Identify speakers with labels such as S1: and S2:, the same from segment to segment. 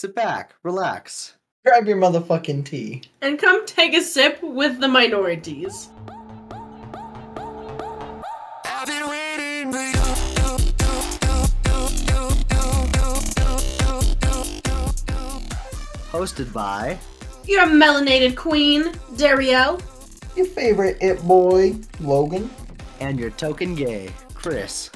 S1: Sit back, relax.
S2: Grab your motherfucking tea.
S3: and come take a sip with the Minoriteas.
S1: Hosted by
S3: Your melanated queen, Dario.
S2: Your favorite it boy, Logan.
S1: and your token gay, Chris.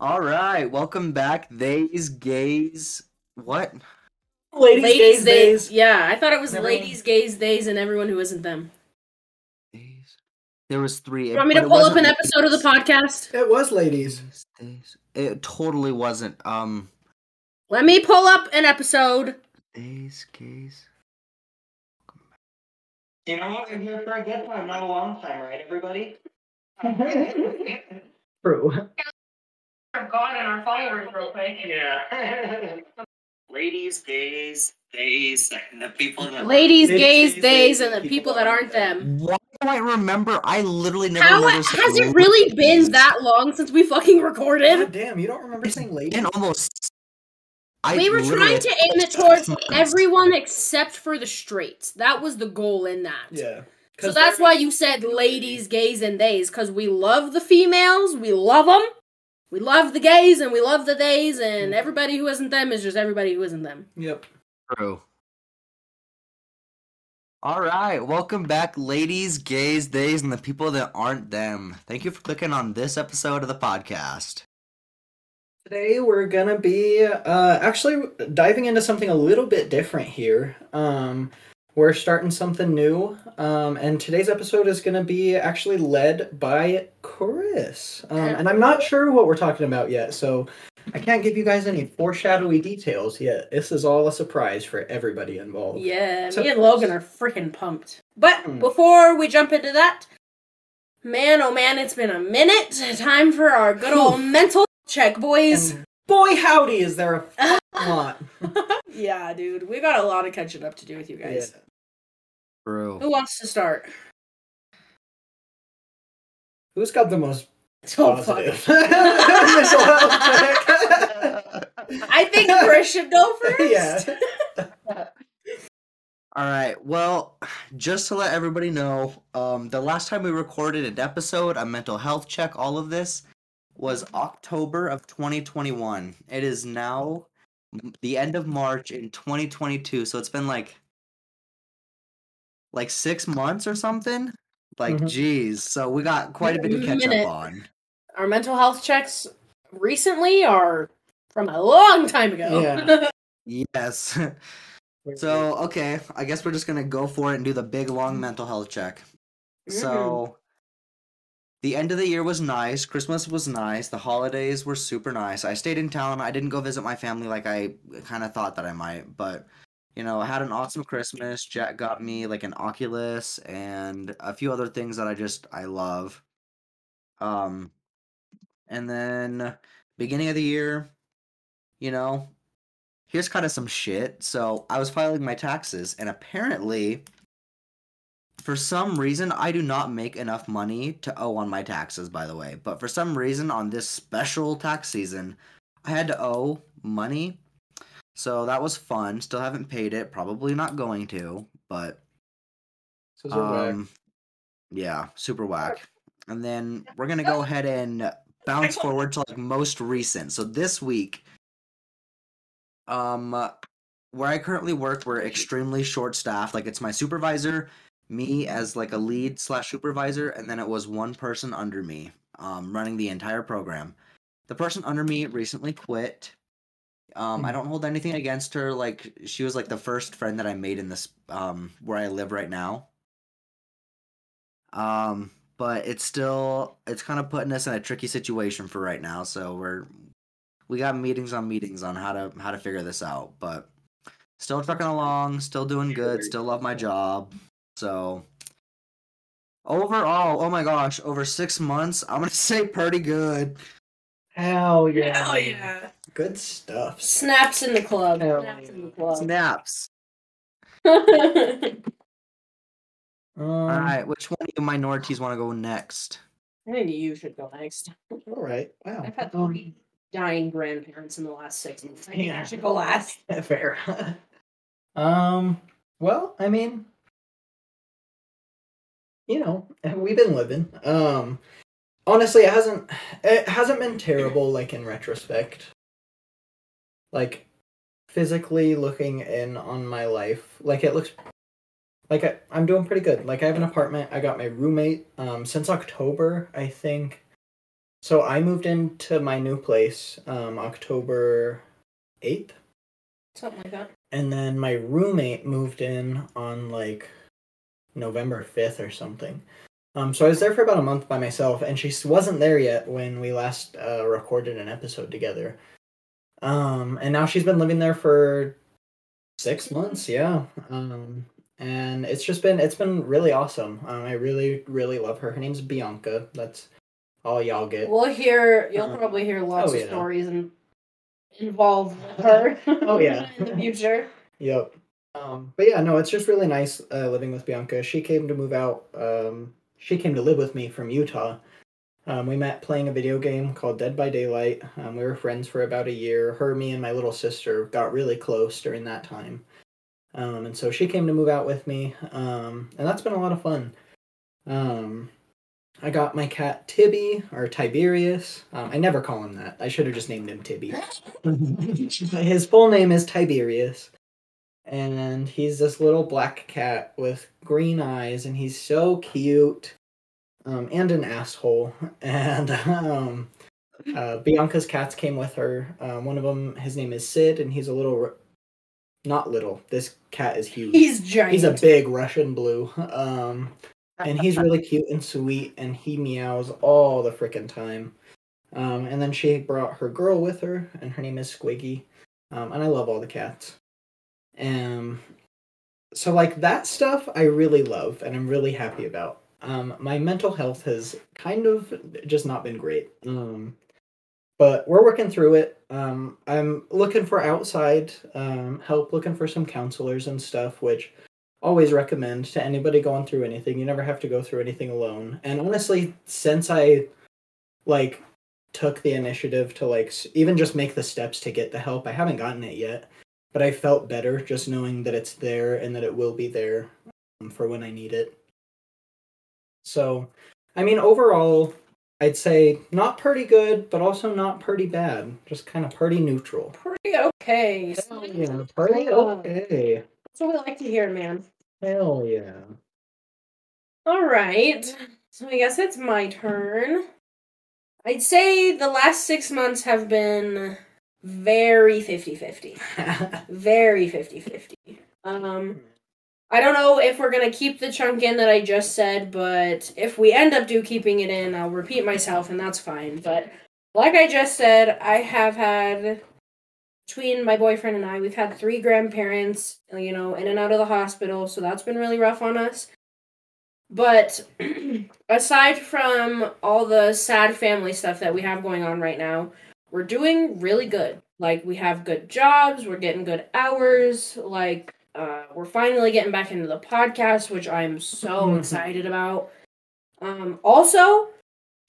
S1: All right, welcome back, theys, gays. What?
S2: Ladies,
S3: ladies, days. Yeah, I thought it was
S2: Never-
S3: ladies, gays, days, and everyone who isn't them.
S1: Days. There was three.
S3: You want me to pull up
S1: wasn't
S3: an episode of the podcast?
S2: It was ladies.
S1: Days, days. It totally wasn't. Um,
S3: Let me pull up an episode.
S1: days, gays.
S4: You know what? I'm here for a good time, not a long time, right, everybody?
S2: True.
S3: God and our followers, real quick.
S4: yeah. Ladies, gays, days, and the people that
S3: Ladies,
S2: Ladies,
S3: gays,
S2: gays,
S3: days, and the people that aren't them.
S1: Why do I remember? I literally never
S3: How
S1: noticed.
S3: has it really been that long since we fucking recorded?
S2: God
S3: recorded?
S2: damn, you don't remember
S1: It's
S2: saying ladies?
S1: And almost. I
S3: we were trying to aim it towards everyone except for the straights. That was the goal in that.
S2: Yeah.
S3: So that's why you said ladies, gays, and days, because we love the females, we love them, we love the gays, and we love the days, and everybody who isn't them is just everybody who isn't them.
S2: Yep.
S1: True. All right, welcome back, ladies, gays, days, and the people that aren't them. Thank you for clicking on this episode of the podcast.
S2: Today we're gonna be uh, actually diving into something a little bit different here. Um, we're starting something new, um, and today's episode is gonna be actually led by Chris. Um, and I'm not sure what we're talking about yet, so I can't give you guys any foreshadowy details yet. This is all a surprise for everybody involved.
S3: Yeah,
S2: So-
S3: me and Logan are freaking pumped. But
S2: Hmm.
S3: before we jump into that, man, oh man, it's been a minute. Time for our good old mental check, boys.
S2: And boy, howdy, is there a lot.
S3: yeah, dude, we got a lot of catching up to do with you guys.
S2: Yeah.
S1: True.
S3: Who wants to start?
S2: Who's got the most
S3: Oh, fuck.
S2: positive mental health?
S3: I think Chris should go first.
S2: Yeah.
S1: All right. Well, just to let everybody know, um, the last time we recorded an episode, a mental health check, all of this was October of 2021. It is now the end of March in 2022, so it's been like like six months or something. Like,
S2: Mhm.
S1: geez. So we got quite a bit to mm-hmm.
S3: catch
S1: up on.
S3: Our mental health checks recently are from a long time ago.
S2: Yeah.
S1: Yes. So okay, I guess we're just gonna go for it and do the big long mm-hmm. mental health check. Mm-hmm. So the end of the year was nice. Christmas was nice. The holidays were super nice. I stayed in town. I didn't go visit my family like I kind of thought that I might, but you know, I had an awesome Christmas. Jack got me like an Oculus and a few other things that I just I love. Um and then beginning of the year, you know, here's kind of some shit. So I was filing my taxes, and apparently, for some reason, I do not make enough money to owe on my taxes, by the way. But for some reason, on this special tax season, I had to owe money. So that was fun. Still haven't paid it. Probably not going to, but
S2: So
S1: um, yeah, super whack. And then we're gonna go ahead and bounce forward to like most recent. So this week, um, where I currently work, we're extremely short staffed. Like it's my supervisor, me as like a lead slash supervisor, and then it was one person under me, um, running the entire program. The person under me recently quit. Um, I
S2: Hmm.
S1: don't hold anything against her. Like she was like the first friend that I made in this um where I live right now. Um, but it's still it's kind of putting us in a tricky situation for right now. So we're we got meetings on meetings on how to how to figure this out. But still trucking along, still doing good, still love my job. So overall, oh my gosh, over six months, I'm gonna say pretty good.
S2: Hell yeah.
S3: Hell yeah.
S2: Good stuff.
S3: Snaps in the club.
S2: Hell
S3: Snaps in the club.
S1: Snaps.
S2: Um,
S1: All right, which one of you minorities want to go next?
S3: I think you should go next.
S2: All right. Wow.
S3: I've had
S2: Um,
S3: three dying grandparents in the last six months. I think
S2: Yeah.
S3: I should go last.
S2: Fair. um. Well, I mean, you know, we've been living. Um. Honestly, it hasn't. It hasn't been terrible. Like in retrospect. Like, physically looking in on my life, like it looks. Like I, I'm doing pretty good. Like I have an apartment. I got my roommate. Um, since October, I think. So I moved into my new place. Um, October eighth.
S3: Something like that.
S2: And then my roommate moved in on like November 5th or something. Um, so I was there for about a month by myself, and she wasn't there yet when we last uh, recorded an episode together. Um, and now she's been living there for six months, yeah. Um, and it's just been it's been really awesome. Um, I really really love her. Her name's Bianca. That's all y'all get.
S3: We'll hear. You'll
S2: Uh,
S3: probably hear lots
S2: oh,
S3: of
S2: yeah.
S3: stories and involve her.
S2: Oh, yeah.
S3: in the future.
S2: Yep. Um, but yeah, no, it's just really nice uh, living with Bianca. She came to move out. Um, she came to live with me from Utah. Um, we met playing a video game called Dead by Daylight. Um, we were friends for about a year. Her, me, and my little sister got really close during that time. Um, and so she came to move out with me. Um, and that's been a lot of fun. Um, I got my cat Tibby or Tiberius. Um, I never call him that. I should have just named him Tibby. His full name is Tiberius. And he's this little black cat with green eyes, and he's so cute. Um, and an asshole. And um, uh, Bianca's cats came with her. Um, one of them, his name is Sid, and he's a little, not little. This cat is huge.
S3: He's giant.
S2: He's a big Russian blue. Um, and he's really cute and sweet, and he meows all the frickin' time. Um, and then she brought her girl with her, and her name is Squiggy. Um, and I love all the cats. Um, so like that stuff, I really love, and I'm really happy about. Um, my mental health has kind of just not been great. Um, but we're working through it. Um, I'm looking for outside um, help, looking for some counselors and stuff, which always recommend to anybody going through anything. You never have to go through anything alone. And honestly, since I like took the initiative to like even just make the steps to get the help, I haven't gotten it yet, but I felt better just knowing that it's there and that it will be there um, for when I need it. So, I mean, overall, I'd say not pretty good, but also not pretty bad. Just kind of pretty neutral.
S3: pretty okay.
S2: Hell yeah, pretty okay.
S3: That's what we like to hear, man.
S2: Hell yeah.
S3: All right. So I guess it's my turn. I'd say the last six months have been very 50 50. Very 50 50. Um, I don't know if we're gonna keep the chunk in that I just said, but if we end up do keeping it in, I'll repeat myself, and that's fine. But like I just said, I have had between my boyfriend and I, we've had three grandparents, you know, in and out of the hospital, so that's been really rough on us. But aside from all the sad family stuff that we have going on right now, we're doing really good. Like we have good jobs, we're getting good hours, like uh, we're finally getting back into the podcast, which I'm so
S2: Mhm.
S3: excited about. Um, also,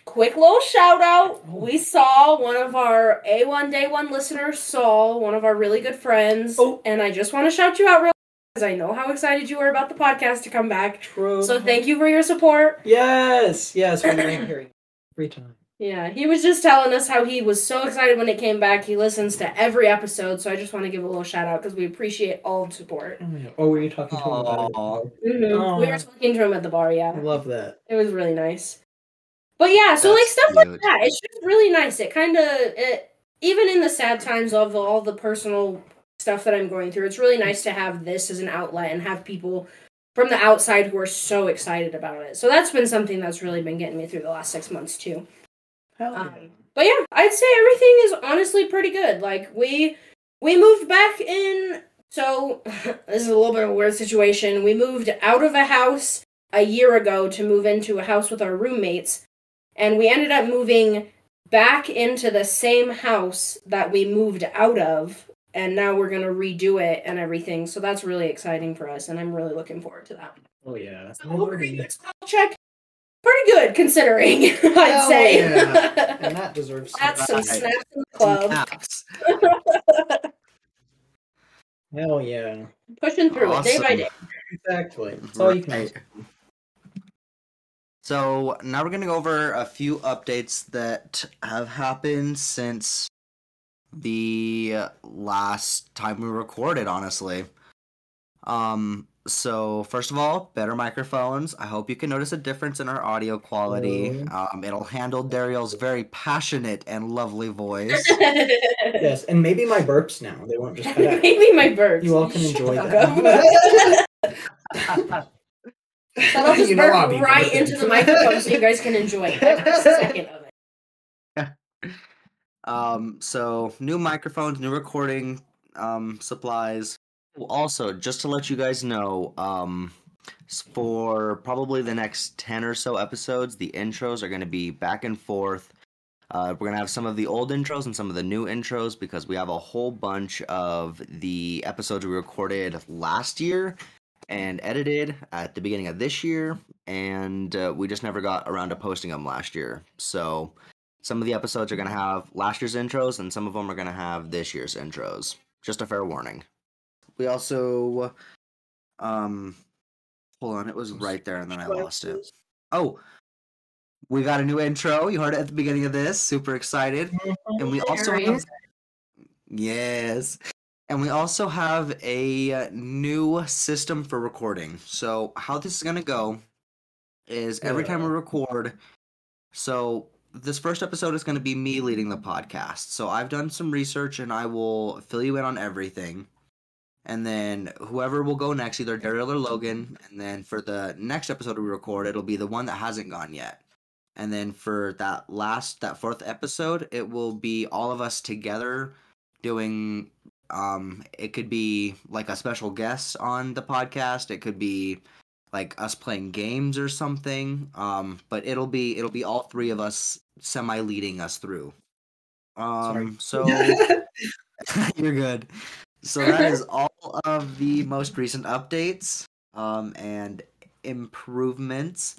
S3: quick little shout out. We saw one of our A1 Day One listeners, Saul, one of our really good friends,
S2: Oh.
S3: and I just want to shout you out real because I know how excited you are about the podcast to come back.
S2: True.
S3: So thank you for your support.
S2: Yes, yes, we're hearing every time.
S3: Yeah, he was just telling us how he was so excited when it came back. He listens to every episode, so I just want to give a little shout out because we appreciate all the support.
S2: Oh, yeah. Oh, were you talking to him about
S1: Aw.
S2: it?
S3: Mhm. We were talking to him at the bar, yeah.
S2: I love that.
S3: It was really nice. But yeah, so like
S1: That's
S3: stuff like that, it's just really nice. It kind of, it even in the sad times of all the personal stuff that I'm going through, it's really nice to have this as an outlet and have people from the outside who are so excited about it. So that's been something that's really been getting me through the last six months too.
S2: Hell
S3: Um, but yeah, I'd say everything is honestly pretty good. Like we we moved back in so this is a little bit of a weird situation. We moved out of a house a year ago to move into a house with our roommates and we ended up moving back into the same house that we moved out of and now we're going to redo it and everything. So that's really exciting for us and I'm really looking forward to that.
S2: Oh yeah.
S3: So overall, spell check pretty pretty good considering. I'd
S2: Hell
S3: say.
S2: yeah. And that deserves
S3: That's some snaps in the club.
S1: caps.
S2: Hell yeah.
S3: Pushing through it day by day.
S2: Exactly. That's all you can
S1: Right.
S2: ask.
S1: So now we're gonna go over a few updates that have happened since the last time we recorded. Honestly, um. So first of all, better microphones. I hope you can notice a difference in our audio quality. Um, it'll handle Dariel's very passionate and lovely voice.
S2: Yes, and maybe my burps now. They won't just cut out.
S3: Maybe my burps.
S2: You all can enjoy that.
S3: up. That'll just
S2: You know
S3: burp right
S2: burping.
S3: into the microphone so you guys can enjoy every second of it.
S1: Um, so new microphones, new recording um supplies. Also, just to let you guys know, um for probably the next 10 or so episodes, the intros are going to be back and forth. Uh, we're going to have some of the old intros and some of the new intros because we have a whole bunch of the episodes we recorded last year and edited at the beginning of this year, and uh, we just never got around to posting them last year. So, some of the episodes are going to have last year's intros, and some of them are going to have this year's intros. Just a fair warning. We also, um, hold on, it was right there, and then I lost it. Oh, we got a new intro. You heard it at the beginning of this. Super excited, and we also have, yes, and we also have a uh, new system for recording. So how this is gonna go is every time we record. So this first episode is going to be me leading the podcast. So I've done some research and I will fill you in on everything. And then whoever will go next, either Daryl or Logan. And then for the next episode we record, it'll be the one that hasn't gone yet. And then for that last, that fourth episode, it will be all of us together doing. Um, it could be like a special guest on the podcast. It could be like us playing games or something. Um, but it'll be it'll be all three of us semi leading us through. Um, so you're good. So that is all of the most recent updates um and improvements.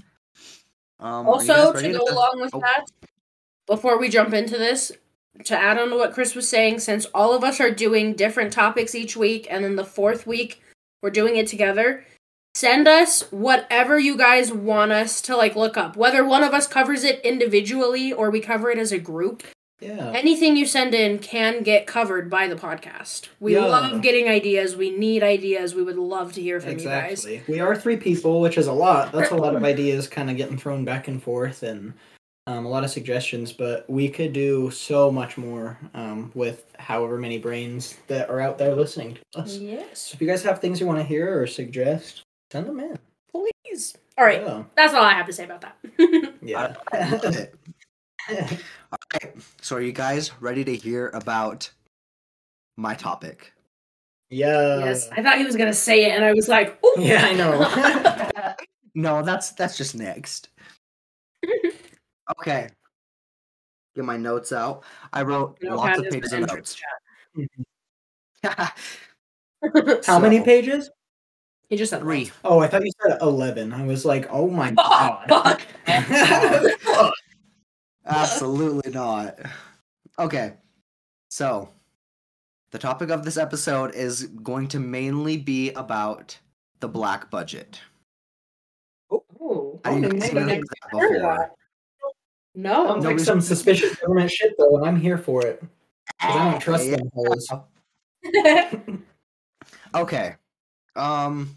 S1: Um, are you guys
S3: Also, to go along with
S1: oh.
S3: that, before we jump into this, to add on to what Chris was saying, since all of us are doing different topics each week, and then the fourth week we're doing it together, send us whatever you guys want us to like look up. Whether one of us covers it individually or we cover it as a group,
S2: Yeah.
S3: anything you send in can get covered by the podcast. We
S2: Yeah.
S3: love getting ideas. We need ideas. We would love to hear from you guys.
S2: We are three people, which is a lot. That's a lot of ideas kind of getting thrown back and forth and um, a lot of suggestions, but we could do so much more um, with however many brains that are out there listening to us.
S3: Yes,
S2: So if you guys have things you want to hear or suggest, send them in.
S3: please. All right,
S2: Yeah.
S3: that's all I have to say about that.
S2: Yeah.
S1: I. Alright, so are you guys ready to hear about my topic?
S2: yeah.
S3: yes, I thought he was gonna say it, and I was like, Ooh.
S2: Yeah, I know.
S1: No, that's that's just next. okay. Get my notes out. I wrote lots of pages
S3: the
S1: of notes.
S3: chat.
S2: How many pages?
S3: He just said
S1: Three.
S2: Oh, I thought you said 11. I was like, oh my
S3: Oh,
S2: god.
S3: Fuck.
S1: Absolutely not. Okay. So, the topic of this episode is going to mainly be about the black budget.
S3: Ooh.
S1: I didn't
S2: Okay,
S1: see that
S3: Heard
S1: before.
S3: that. No.
S2: Sounds like
S1: Nobody's-
S2: some suspicious government shit, though, and I'm here for it. 'Cause I don't trust
S1: Yeah.
S2: them hoes.
S1: Okay. Um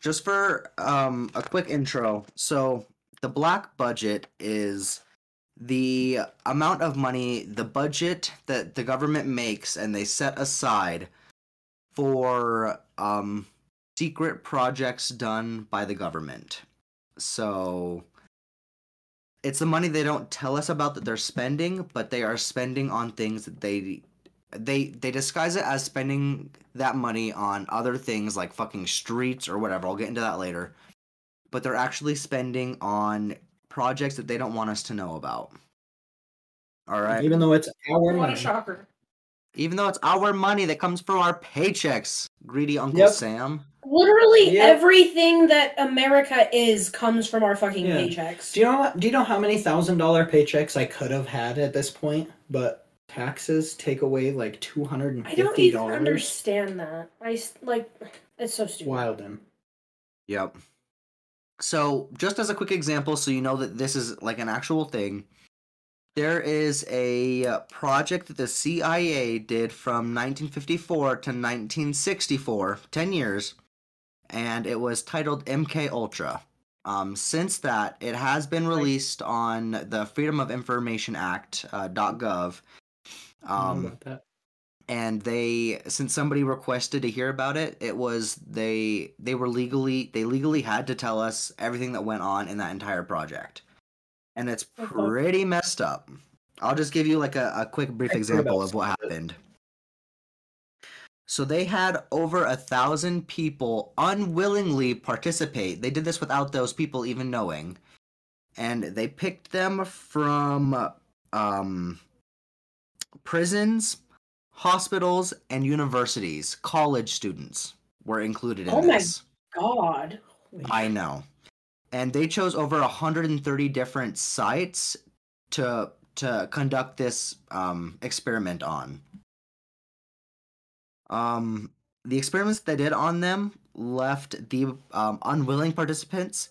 S1: just for um a quick intro. So the black budget is the amount of money the budget that the government makes and they set aside for um secret projects done by the government. So it's the money they don't tell us about that they're spending, but they are spending on things that they they they disguise it as spending that money on other things like fucking streets or whatever. I'll get into that later. But they're actually spending on projects that they don't want us to know about. All right.
S2: Even though it's our
S3: what a
S2: money.
S3: shocker.
S1: Even though it's our money that comes from our paychecks, greedy Uncle
S2: Yep.
S1: Sam.
S3: Literally
S2: Yeah.
S3: everything that America is comes from our fucking
S2: Yeah.
S3: paychecks.
S2: Do you know do you know how many thousand dollar paychecks I could have had at this point? But taxes take away like two hundred and
S3: I don't
S2: fifty
S3: even
S2: dollars.
S3: understand that. I s- like it's so stupid.
S2: Wild him.
S1: Yep. So, just as a quick example, so you know that this is like an actual thing, there is a uh, project that the CIA did from 1954 to 1964, 10 years, and it was titled MK Ultra. Um, since that, it has been released on the Freedom of Information Act uh, .gov.
S2: I don't know
S1: Um. And they since somebody requested to hear about it it was they they were legally they legally had to tell us everything that went on in that entire project. And it's pretty messed up. I'll just give you like a, a quick brief example of what
S2: some of it.
S1: happened. So they had over a thousand people unwillingly participate. They did this without those people even knowing. And they picked them from um prisons hospitals and universities college students were included in this.
S3: Oh my God.
S1: i know and they chose over 130 different sites to to conduct this um, experiment on um, the experiments they did on them left the um, unwilling participants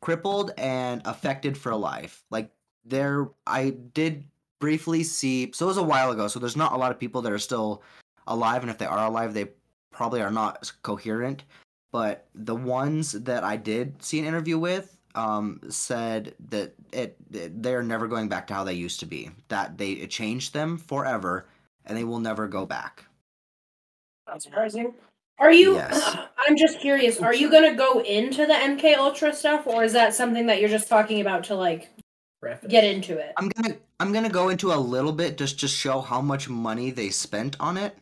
S1: crippled and affected for life like there i did briefly see so it was a while ago so there's not a lot of people that are still alive and if they are alive they probably are not coherent but the ones that i did see an interview with um, said that it, it they're never going back to how they used to be that they it changed them forever and they will never go back
S3: Not surprising. Are you?
S1: Yes.
S3: I'm just curious. Are you gonna go into the MK Ultra stuff, or is that something that you're just talking about to like
S2: Preface.
S3: get into it?
S1: i'm gonna i'm gonna go into a little bit just to show how much money they spent on it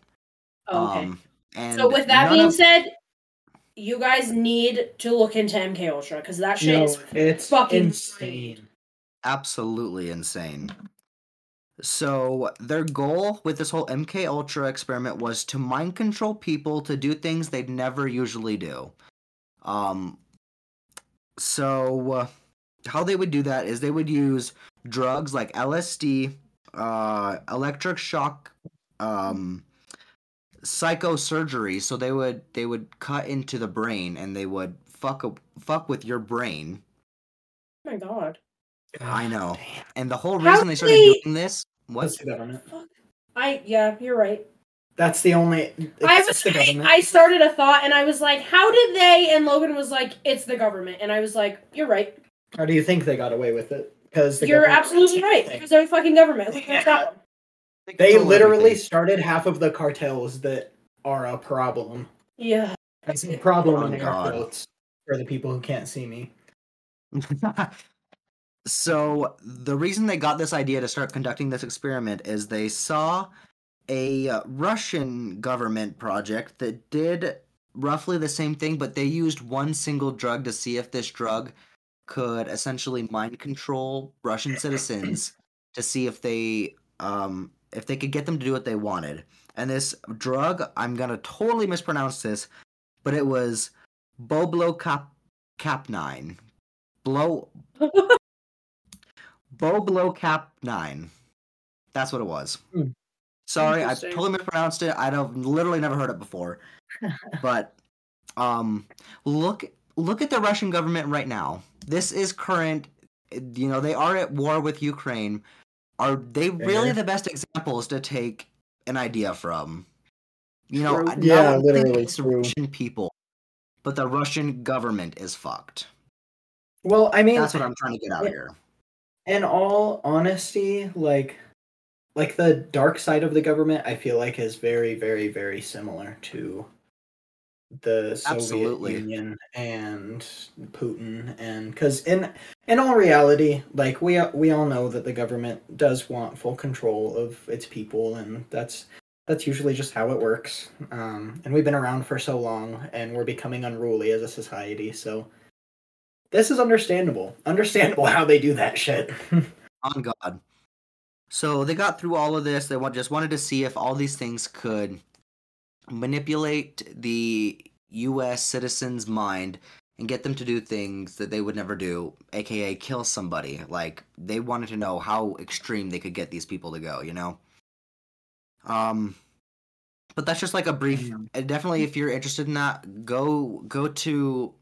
S3: Oh, okay.
S1: um and
S3: so with that being
S1: of-
S3: said, you guys need to look into MK Ultra because that shit
S2: No,
S3: is
S2: it's
S3: fucking
S2: insane.
S1: absolutely insane. So their goal with this whole MK Ultra experiment was to mind control people to do things they'd never usually do. Um so uh, how they would do that is they would use drugs like LSD, uh electric shock um psychosurgery so they would they would cut into the brain and they would fuck a, fuck with your brain
S3: Oh my god.
S1: I know.
S2: Damn.
S1: And the whole
S3: How
S1: reason they started
S3: they-
S1: doing this
S2: was the government.
S3: I yeah, you're right.
S2: That's the only. It's,
S3: I was
S2: the
S3: I. I started a thought and I was like, how did they? And Logan was like, it's the government, and I was like, you're right.
S2: How do you think they got away with it? Because
S3: You're absolutely right. Because they're the fucking government. Look at
S2: Yeah.
S3: them.
S2: They
S1: control
S2: literally
S1: everything.
S2: started half of the cartels that are a problem.
S3: Yeah.
S2: I say problem
S1: Oh,
S2: in air quotes for the people who can't see me.
S1: so the reason they got this idea to start conducting this experiment is they saw a uh, Russian government project that did roughly the same thing, but they used one single drug to see if this drug could essentially mind control Russian citizens to see if they um if they could get them to do what they wanted. And this drug, I'm gonna totally mispronounce this, but it was Boblo cap cap nine. Blow Boblo cap nine. That's what it was.
S2: Hmm.
S1: Sorry, I totally mispronounced it. I don't literally never heard it before. but um look look at the Russian government right now. This is current you know, they are at war with Ukraine. Are they really the best examples to take an idea from? You know. I-
S2: Yeah,
S1: not
S2: literally
S1: it's
S2: true.
S1: Russian people, but the Russian government is fucked.
S2: Well, I mean,
S1: That's what I'm trying to get out here.
S2: in all honesty, like, like the dark side of the government, I feel like is very, very, very similar to the Soviet
S1: Absolutely.
S2: Union and Putin, and because in in all reality, like we we all know that the government does want full control of its people, and that's that's usually just how it works. Um, and we've been around for so long, and we're becoming unruly as a society, so. This is understandable. Understandable how they do that shit.
S1: On God. So they got through all of this. They just wanted to see if all these things could manipulate the U.S. citizens' mind and get them to do things that they would never do, aka kill somebody. Like they wanted to know how extreme they could get these people to go. You know. Um, but that's just like a brief. Definitely, if you're interested in that, go go to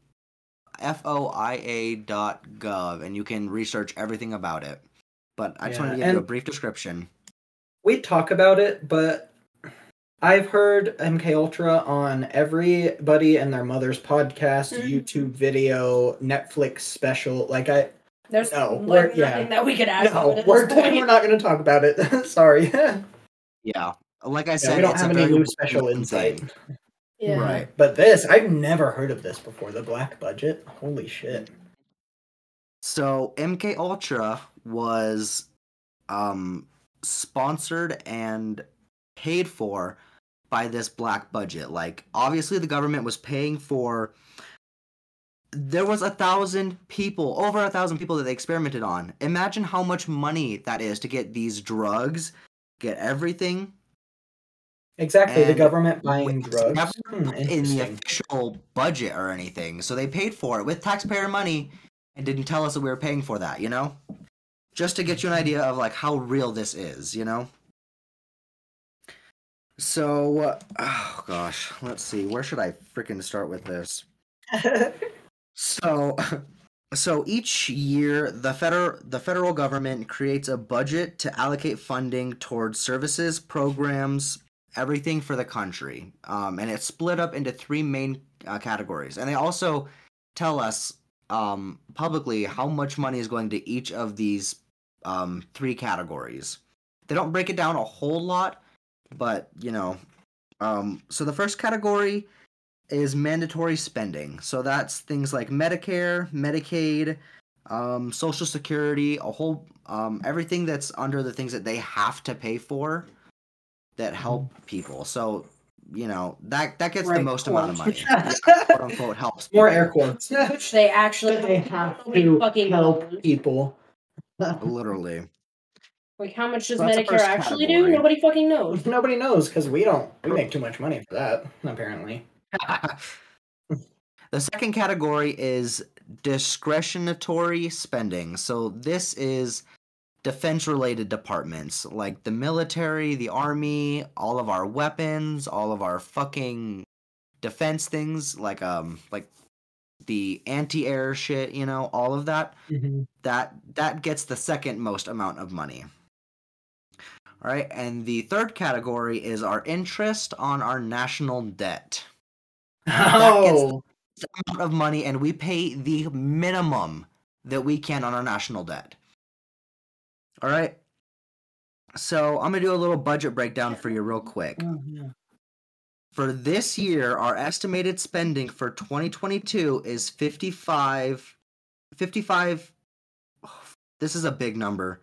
S1: foia.gov and you can research everything about it. But I just
S2: Yeah,
S1: wanted to give you a brief description.
S2: we talk about it, but I've heard MK Ultra on everybody and their mother's podcast,
S3: Mhm.
S2: YouTube video, Netflix special. Like I
S3: There's
S2: No, we're-
S3: nothing
S2: yeah.
S3: that we could add.
S2: no,
S3: to it at
S2: we're we're not going to talk about it. Sorry. yeah,
S1: Yeah, like I said,
S2: we don't
S1: it's
S2: have
S1: a
S2: any new special
S1: well-known
S2: insight.
S3: Yeah.
S1: Right.
S2: But this, I've never heard of this before. The black budget. Holy shit.
S1: So MK Ultra was um sponsored and paid for by this black budget. Like obviously the government was paying for there was a thousand people, over a thousand people that they experimented on. Imagine how much money that is to get these drugs, get everything
S2: Exactly, the government buying drugs. Hmm,
S1: in the official budget or anything. So they paid for it with taxpayer money and didn't tell us that we were paying for that, you know? Just to get you an idea of like how real this is, you know? So, uh, oh gosh, let's see. Where should I freaking start with this? So, so each year the federal the federal government creates a budget to allocate funding towards services, programs, everything for the country, um, and it's split up into three main uh, categories. And they also tell us um, publicly how much money is going to each of these um, three categories. They don't break it down a whole lot, but you know. Um, so the first category is mandatory spending. So that's things like Medicare, Medicaid, um, Social Security, a whole um, everything that's under the things that they have to pay for that help people. So you know that that gets the
S2: Right,
S1: most amount of money. Yeah, quote unquote helps.
S2: More air quotes.
S3: Which they actually
S2: they have to
S3: fucking
S2: help
S3: knows.
S2: people.
S1: Literally.
S3: Like how much does
S1: So
S3: Medicare
S1: first
S3: actually do? Nobody fucking knows.
S2: Nobody knows because we don't. We make too much money for that. Apparently.
S1: the second category is discretionary spending. So this is defense related departments like the military, the army, all of our weapons, all of our fucking defense things like um like the anti-air shit, you know, all of that that that gets the second most amount of money. All right, and the third category is our interest on our national debt.
S2: Oh,
S1: amount of money and we pay the minimum that we can on our national debt. All right. So I'm going to do a little budget breakdown for you real quick.
S2: Oh, yeah.
S1: For this year, our estimated spending for 2022 is 55 55 This is a big number.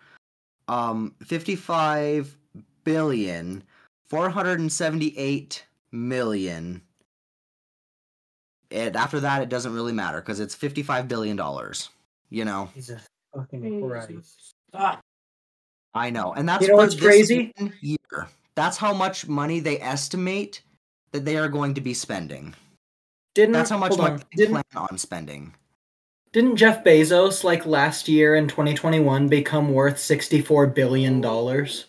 S1: Um 55 billion 478 million and after that it doesn't really matter because it's 55 billion dollars you know
S2: Jesus fucking
S3: Jesus.
S2: Christ.
S3: Ah,
S1: i know and that's
S2: You know
S1: for
S2: what's
S1: this
S2: crazy?
S1: year that's how much money they estimate that they are going to be spending
S2: Didn't
S1: that's how much money
S2: on.
S1: they
S2: Didn't
S1: plan on spending
S2: didn't Jeff Bezos like last year in 2021 become worth 64 billion dollars?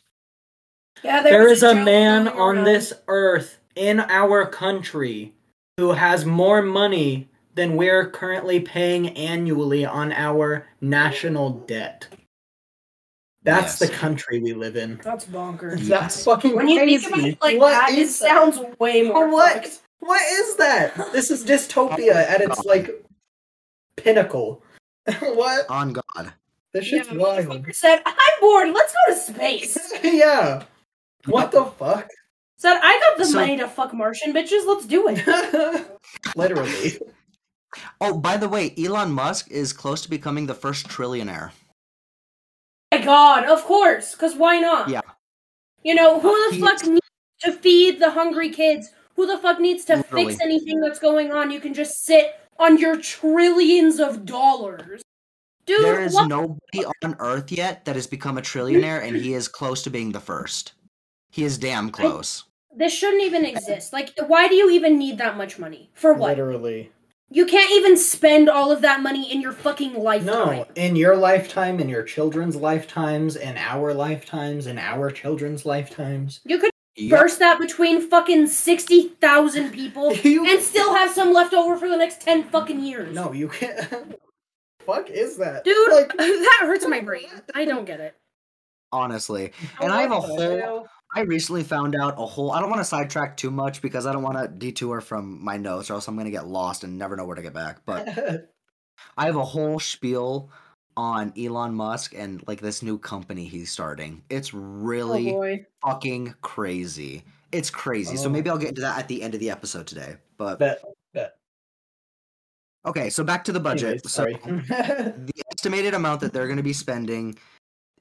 S3: Yeah,
S2: There
S3: was
S2: is a man on
S3: around.
S2: this earth in our country who has more money than we're currently paying annually on our national debt. That's
S1: Yes.
S2: the country we live in.
S3: That's bonkers.
S2: That's fucking
S3: When you
S2: crazy.
S3: think about it like
S2: What
S3: that, it
S2: is that?
S3: sounds way more.
S2: What?
S3: fucked.
S2: What is that? This is dystopia at its like pinnacle. what?
S1: on god
S2: This shit's
S3: Yeah,
S2: wild.
S3: said, "I'm bored. Let's go to space."
S2: yeah. What the fuck?
S3: Said, "I got the
S1: So-
S3: money to fuck Martian bitches. Let's do it."
S2: Literally.
S1: oh by the way elon musk is close to becoming the first trillionaire
S3: My God, of course, because why not?
S1: Yeah.
S3: You know who the
S1: He-
S3: fuck needs to feed the hungry kids? Who the fuck needs to
S1: Literally.
S3: fix anything that's going on? You can just sit on your trillions of dollars Dude,
S1: there is
S3: what?
S1: nobody on Earth yet that has become a trillionaire, and he is close to being the first. He is damn close.
S3: this shouldn't even exist. Like, why do you even need that much money? For what?
S2: Literally.
S3: You can't even spend all of that money in your fucking lifetime.
S2: No, in your lifetime, in your children's lifetimes, in our lifetimes, in our children's lifetimes.
S3: You could
S1: Yep.
S3: burst that between fucking 60,000 people
S2: You-
S3: and still have some left over for the next 10 fucking years.
S2: No, you can't. Fuck is that?
S3: Dude,
S2: like
S3: that hurts my brain. I don't get it.
S1: honestly. And I have a whole. I recently found out a whole. I don't want to sidetrack too much because I don't want to detour from my notes, or else I'm gonna get lost and never know where to get back. But I have a whole spiel on Elon Musk and like this new company he's starting. It's really
S3: oh
S1: fucking crazy. It's crazy. So
S2: Oh.
S1: maybe I'll get into that at the end of the episode today. But
S2: bet, bet.
S1: okay, so back to the budget.
S2: Anyways,
S1: so
S2: sorry.
S1: the estimated amount that they're going to be spending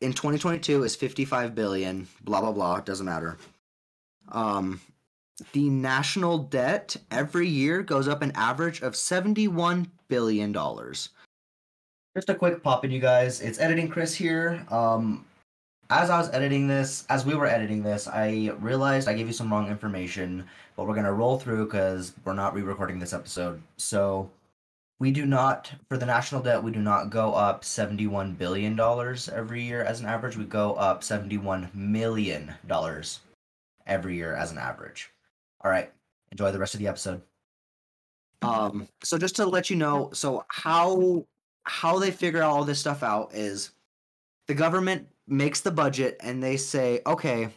S1: in 2022 is 55 billion blah blah blah it doesn't matter um the national debt every year goes up an average of 71 billion dollars just a quick pop in you guys. It's editing chris here. Um as i was editing this as we were editing this i realized i gave you some wrong information but we're going to roll through because we're not re-recording this episode. So we do not for the national debt we do not go up 71 billion dollars every year as an average. We go up 71 million dollars every year as an average. All right enjoy the rest of the episode. Um so just to let you know so how how they figure all this stuff out is the government makes the budget and they say okay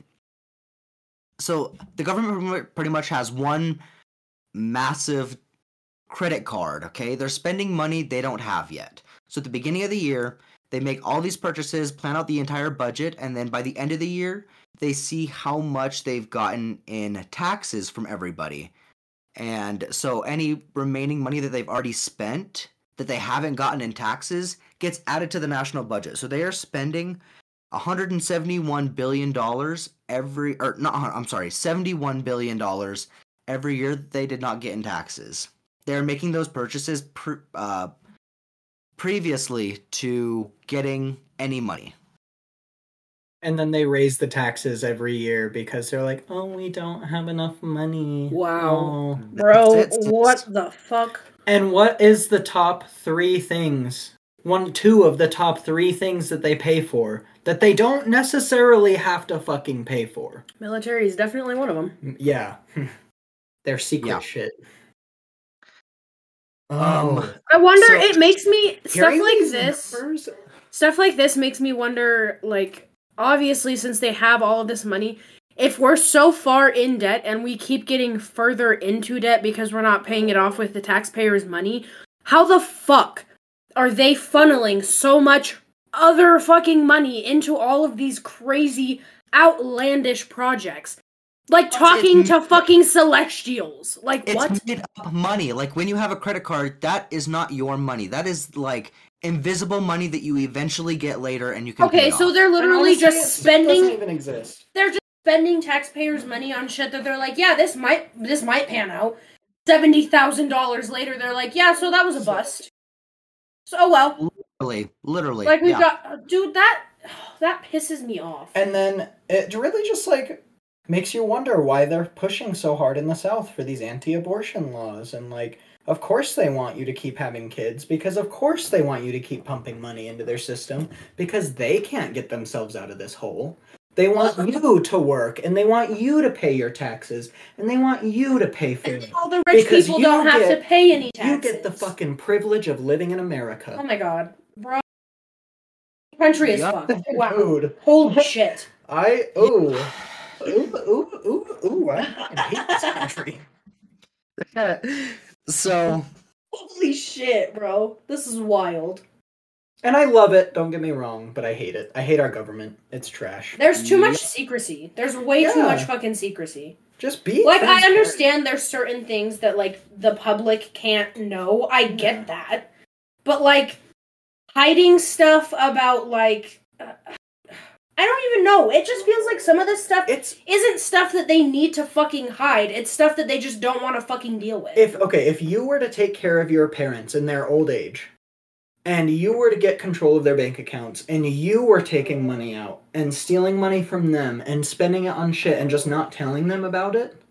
S1: so the government pretty much has one massive credit card, okay? They're spending money they don't have yet. So at the beginning of the year, they make all these purchases, plan out the entire budget, and then by the end of the year, they see how much they've gotten in taxes from everybody. And so any remaining money that they've already spent that they haven't gotten in taxes gets added to the national budget. So they are spending 171 billion dollars every or not I'm sorry, 71 billion dollars every year that they did not get in taxes they're making those purchases pre- uh, previously to getting any money.
S2: and then they raise the taxes every year because they're like, oh, we don't have enough money.
S3: Wow.
S2: Oh.
S3: Bro,
S1: That's it.
S3: what the fuck?
S2: And what is the top three things? One, two of the top three things that they pay for that they don't necessarily have to fucking pay for.
S3: Military is definitely one of them.
S2: Yeah. They're secret
S1: Yeah.
S2: shit.
S1: Um,
S2: Oh.
S3: I wonder,
S1: So-
S3: it makes me, stuff like this,
S2: numbers-
S3: stuff like this makes me wonder, like, obviously, since they have all of this money, if we're so far in debt and we keep getting further into debt because we're not paying it off with the taxpayers' money, how the fuck are they funneling so much other fucking money into all of these crazy, outlandish projects? Like talking
S1: It's-
S3: to fucking celestials. Like,
S1: it's
S3: what?
S1: made up money. Like when you have a credit card, that is not your money. That is like invisible money that you eventually get later, and you can.
S3: Okay,
S1: pay
S3: so
S1: off.
S3: they're literally
S2: honestly,
S3: just
S2: it doesn't
S3: spending
S2: even exist.
S3: they're just spending taxpayers' money on shit that they're like, yeah, this might this might pan out. Seventy thousand dollars later, they're like, yeah, so that was a bust. So oh well,
S1: literally, literally,
S3: like we
S1: yeah.
S3: got, dude, that that pisses me off.
S2: And then it really just like makes you wonder why they're pushing so hard in the South for these anti-abortion laws and like of course they want you to keep having kids because of course they want you to keep pumping money into their system because they can't get themselves out of this hole. They want you to work and they want you to pay your taxes and they want you to pay for it.
S3: All the rich
S2: Because
S3: people
S2: you
S3: don't have
S2: get-
S3: to pay any taxes.
S2: You get the fucking privilege of living in America.
S3: Oh my god, bro. Country is fucked. Oh, wow.
S2: Dude,
S3: Holy shit.
S2: I ooh. Ooh, ooh, ooh, ooh, I hate this country.
S1: so
S3: Holy shit, bro. This is wild.
S2: And I love it, don't get me wrong, but I hate it. I hate our government. It's trash.
S3: There's too much secrecy. There's way too much fucking secrecy.
S2: Just be
S3: like I
S2: transparent.
S3: understand there's certain things that like the public can't know. I get that. But like hiding stuff about like uh, I don't even know. It just feels like some of this stuff
S2: It's
S3: isn't stuff that they need to fucking hide. It's stuff that they just don't want to fucking deal with.
S2: if okay, if you were to take care of your parents in their old age, and you were to get control of their bank accounts and you were taking money out and stealing money from them and spending it on shit and just not telling them about it,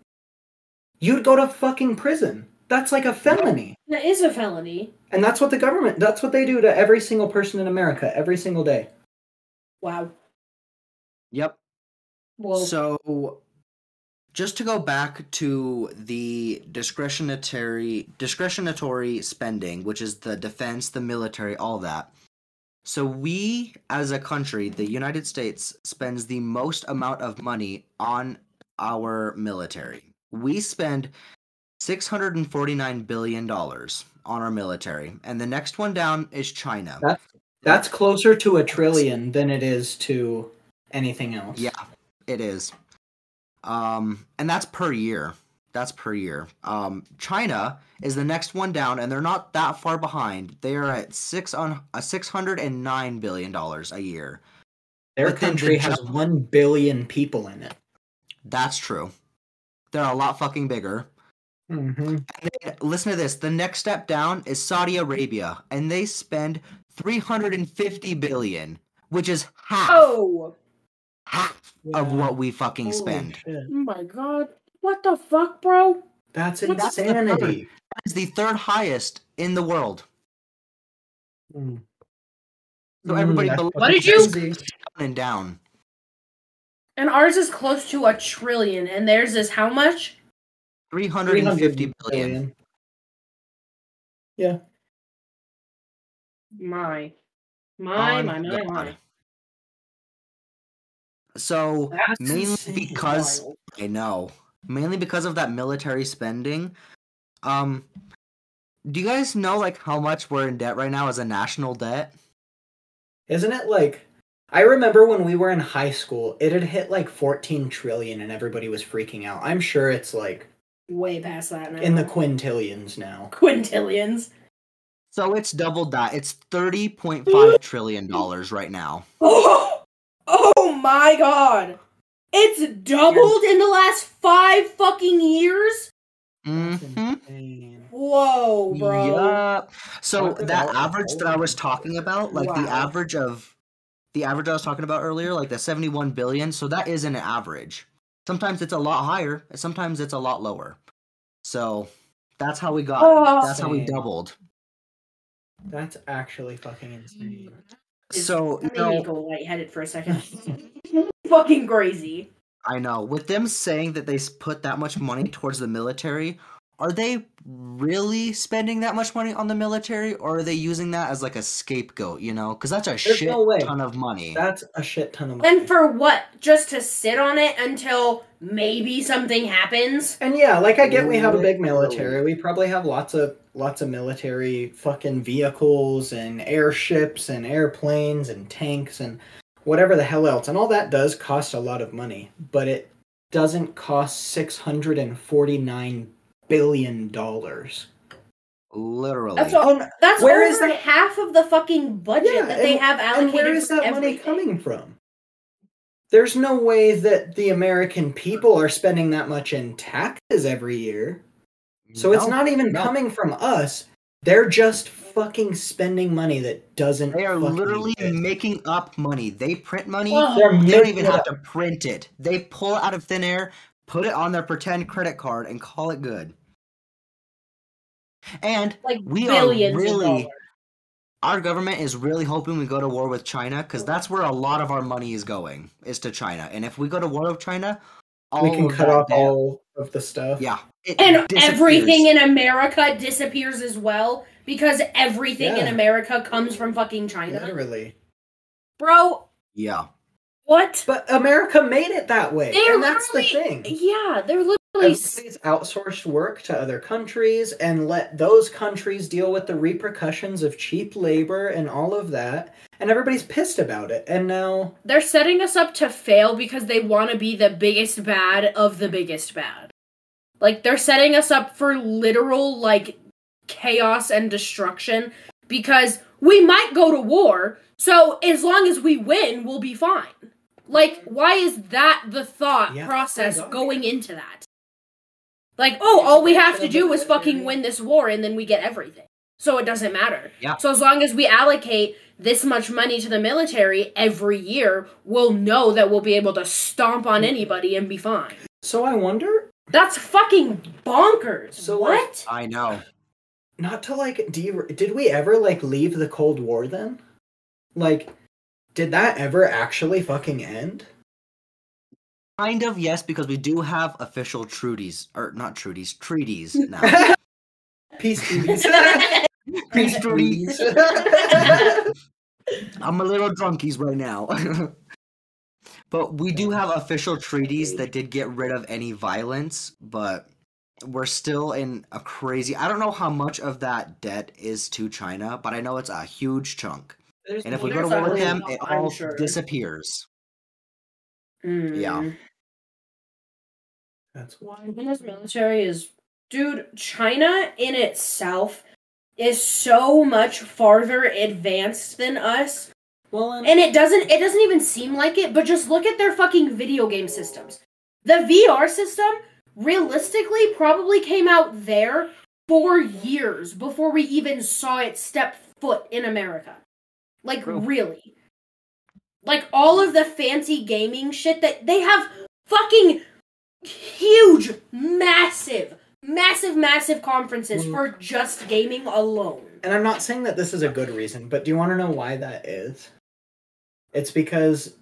S2: you'd go to fucking prison. That's like a felony.
S3: That is a felony.
S2: And that's what the government, that's what they do to every single person in America every single day.
S3: Wow.
S1: Yep.
S3: Well,
S1: So, just to go back to the discretionary discretionary spending, which is the defense, the military, all that. So we, as a country, the United States, spends the most amount of money on our military. We spend six hundred and forty nine billion dollars on our military, and the next one down is China.
S2: That's that's closer to a trillion than it is to anything else.
S1: Yeah, it is. Um, and that's per year. That's per year. Um, China is the next one down, and they're not that far behind. They are at six on a six hundred and nine billion dollars a year.
S2: Their
S1: But then the
S2: country has
S1: Jap-
S2: 1 billion people in it.
S1: That's true. They're a lot fucking bigger.
S2: Mm-hmm.
S1: And then, listen to this. The next step down is Saudi Arabia, and they spend three hundred and fifty billion, which is half
S3: oh,
S1: half of what we fucking spend.
S3: oh my god. What the fuck, bro?
S2: That's
S1: That's the
S2: insanity.
S1: That is the third highest in the world.
S2: Mm.
S1: So everybody
S2: Mm,
S1: below
S3: What did you-
S1: down and down.
S3: And ours is close to a trillion, and theirs is how much?
S1: 350 billion.
S2: Yeah.
S3: My. My,
S1: On
S3: my, my,
S1: God.
S3: my.
S1: So
S2: That's
S1: mainly
S2: insane.
S1: because
S3: Wild.
S1: I know, mainly because of that military spending. Um, do you guys know like how much we're in debt right now as a national debt?
S2: Isn't it like I remember when we were in high school, it had hit like 14 trillion and everybody was freaking out. I'm sure it's like
S3: Way past that now.
S2: in the quintillions now.
S3: quintillions.
S1: So it's doubled that. It's thirty point five trillion dollars right now.
S3: My god. It's doubled in the last five fucking years?
S2: That's
S1: hmm.
S3: Whoa, bro.
S1: Yup. So that average that I was talking about, like the average of the average I was talking about earlier, like the 71 billion, so that is an average. Sometimes it's a lot higher, sometimes it's a lot lower. So that's how we got
S3: Oh.
S1: that's how we doubled.
S2: That's actually fucking insane.
S1: So you know,
S3: go lightheaded for a second. fucking crazy.
S1: I know with them saying that they put that much money towards the military, are they really spending that much money on the military, or are they using that as like a scapegoat? You know, because that's a shit
S2: no
S1: ton of money.
S2: That's a shit ton of money.
S3: And for what? Just to sit on it until maybe something happens?
S2: And yeah, like I get we have a big military. We probably have lots of lots of military fucking vehicles and airships and airplanes and tanks and whatever the hell else. And all that does cost a lot of money, but it doesn't cost 649 billion dollars.
S1: Literally.
S3: That's all. That's
S2: Where
S3: over
S2: is that-
S3: half of the fucking budget
S2: Yeah,
S3: that they
S2: and-
S3: have allocated
S2: and where is
S3: for
S2: that money coming from? There's no way that the American people are spending that much in taxes every year. So it's not even
S1: no.
S2: coming from us. They're just fucking spending money that doesn't.
S1: They are literally
S2: exist.
S1: making up money. They print money.
S3: Ugh.
S2: They're
S1: don't even have to print it. They pull out of thin air, put it on their pretend credit card, and call it good. And
S3: Like
S1: We are
S3: billions
S1: really- our government is really hoping we go to war with China because that's where a lot of our money is going is to China. And if we go to war with China, all
S2: We can
S1: of
S2: cut off
S1: debt-
S2: all of the stuff.
S1: Yeah, it
S3: And
S1: disappears.
S3: everything in America disappears as well because everything in America comes from fucking China.
S2: Literally.
S3: Bro,
S1: yeah.
S3: What?
S2: But America made it that way.
S3: They're
S2: and that's the thing.
S3: Yeah, they're literally.
S2: Everybody's outsourced work to other countries and let those countries deal with the repercussions of cheap labor and all of that. And everybody's pissed about it. And now
S3: They're setting us up to fail because they want to be the biggest bad of the biggest bad. Like they're setting us up for literal like chaos and destruction because we might go to war. So as long as we win, we'll be fine. Like why is that the thought
S2: Yeah,
S3: process
S2: I know.
S3: going into that? Like, oh, all we have to do is fucking win this war and then we get everything. So it doesn't matter.
S1: Yeah.
S3: So as long as we allocate this much money to the military every year, we'll know that we'll be able to stomp on anybody and be fine.
S2: So I wonder,
S3: That's fucking bonkers.
S2: So, like-
S3: what?
S1: I know.
S2: not to like, do you, did we ever like leave the Cold War then? Like, did that ever actually fucking end?
S1: Kind of yes, because we do have official treaties, or not treaties, treaties now.
S2: Peace treaties.
S1: Peace treaties. I'm a little drunkies right now. but we do have official treaties that did get rid of any violence, but we're still in a crazy. I don't know how much of that debt is to China, but I know it's a huge chunk.
S2: There's-
S1: And if we go to war with them, it
S3: I'm
S1: all
S3: sure.
S1: disappears.
S3: Mm.
S1: Yeah.
S2: That's why.
S3: China's military is, dude. China in itself is so much farther advanced than us,
S2: Well, and,
S3: and it doesn't. It doesn't even seem like it. But just look at their fucking video game systems. The VR system, realistically, probably came out there four years before we even saw it step foot in America. Like
S1: True.
S3: really. Like all of the fancy gaming shit that they have fucking huge, massive, massive, massive conferences
S2: Mm.
S3: for just gaming alone.
S2: and I'm not saying that this is a good reason, but do you want to know why that is? It's because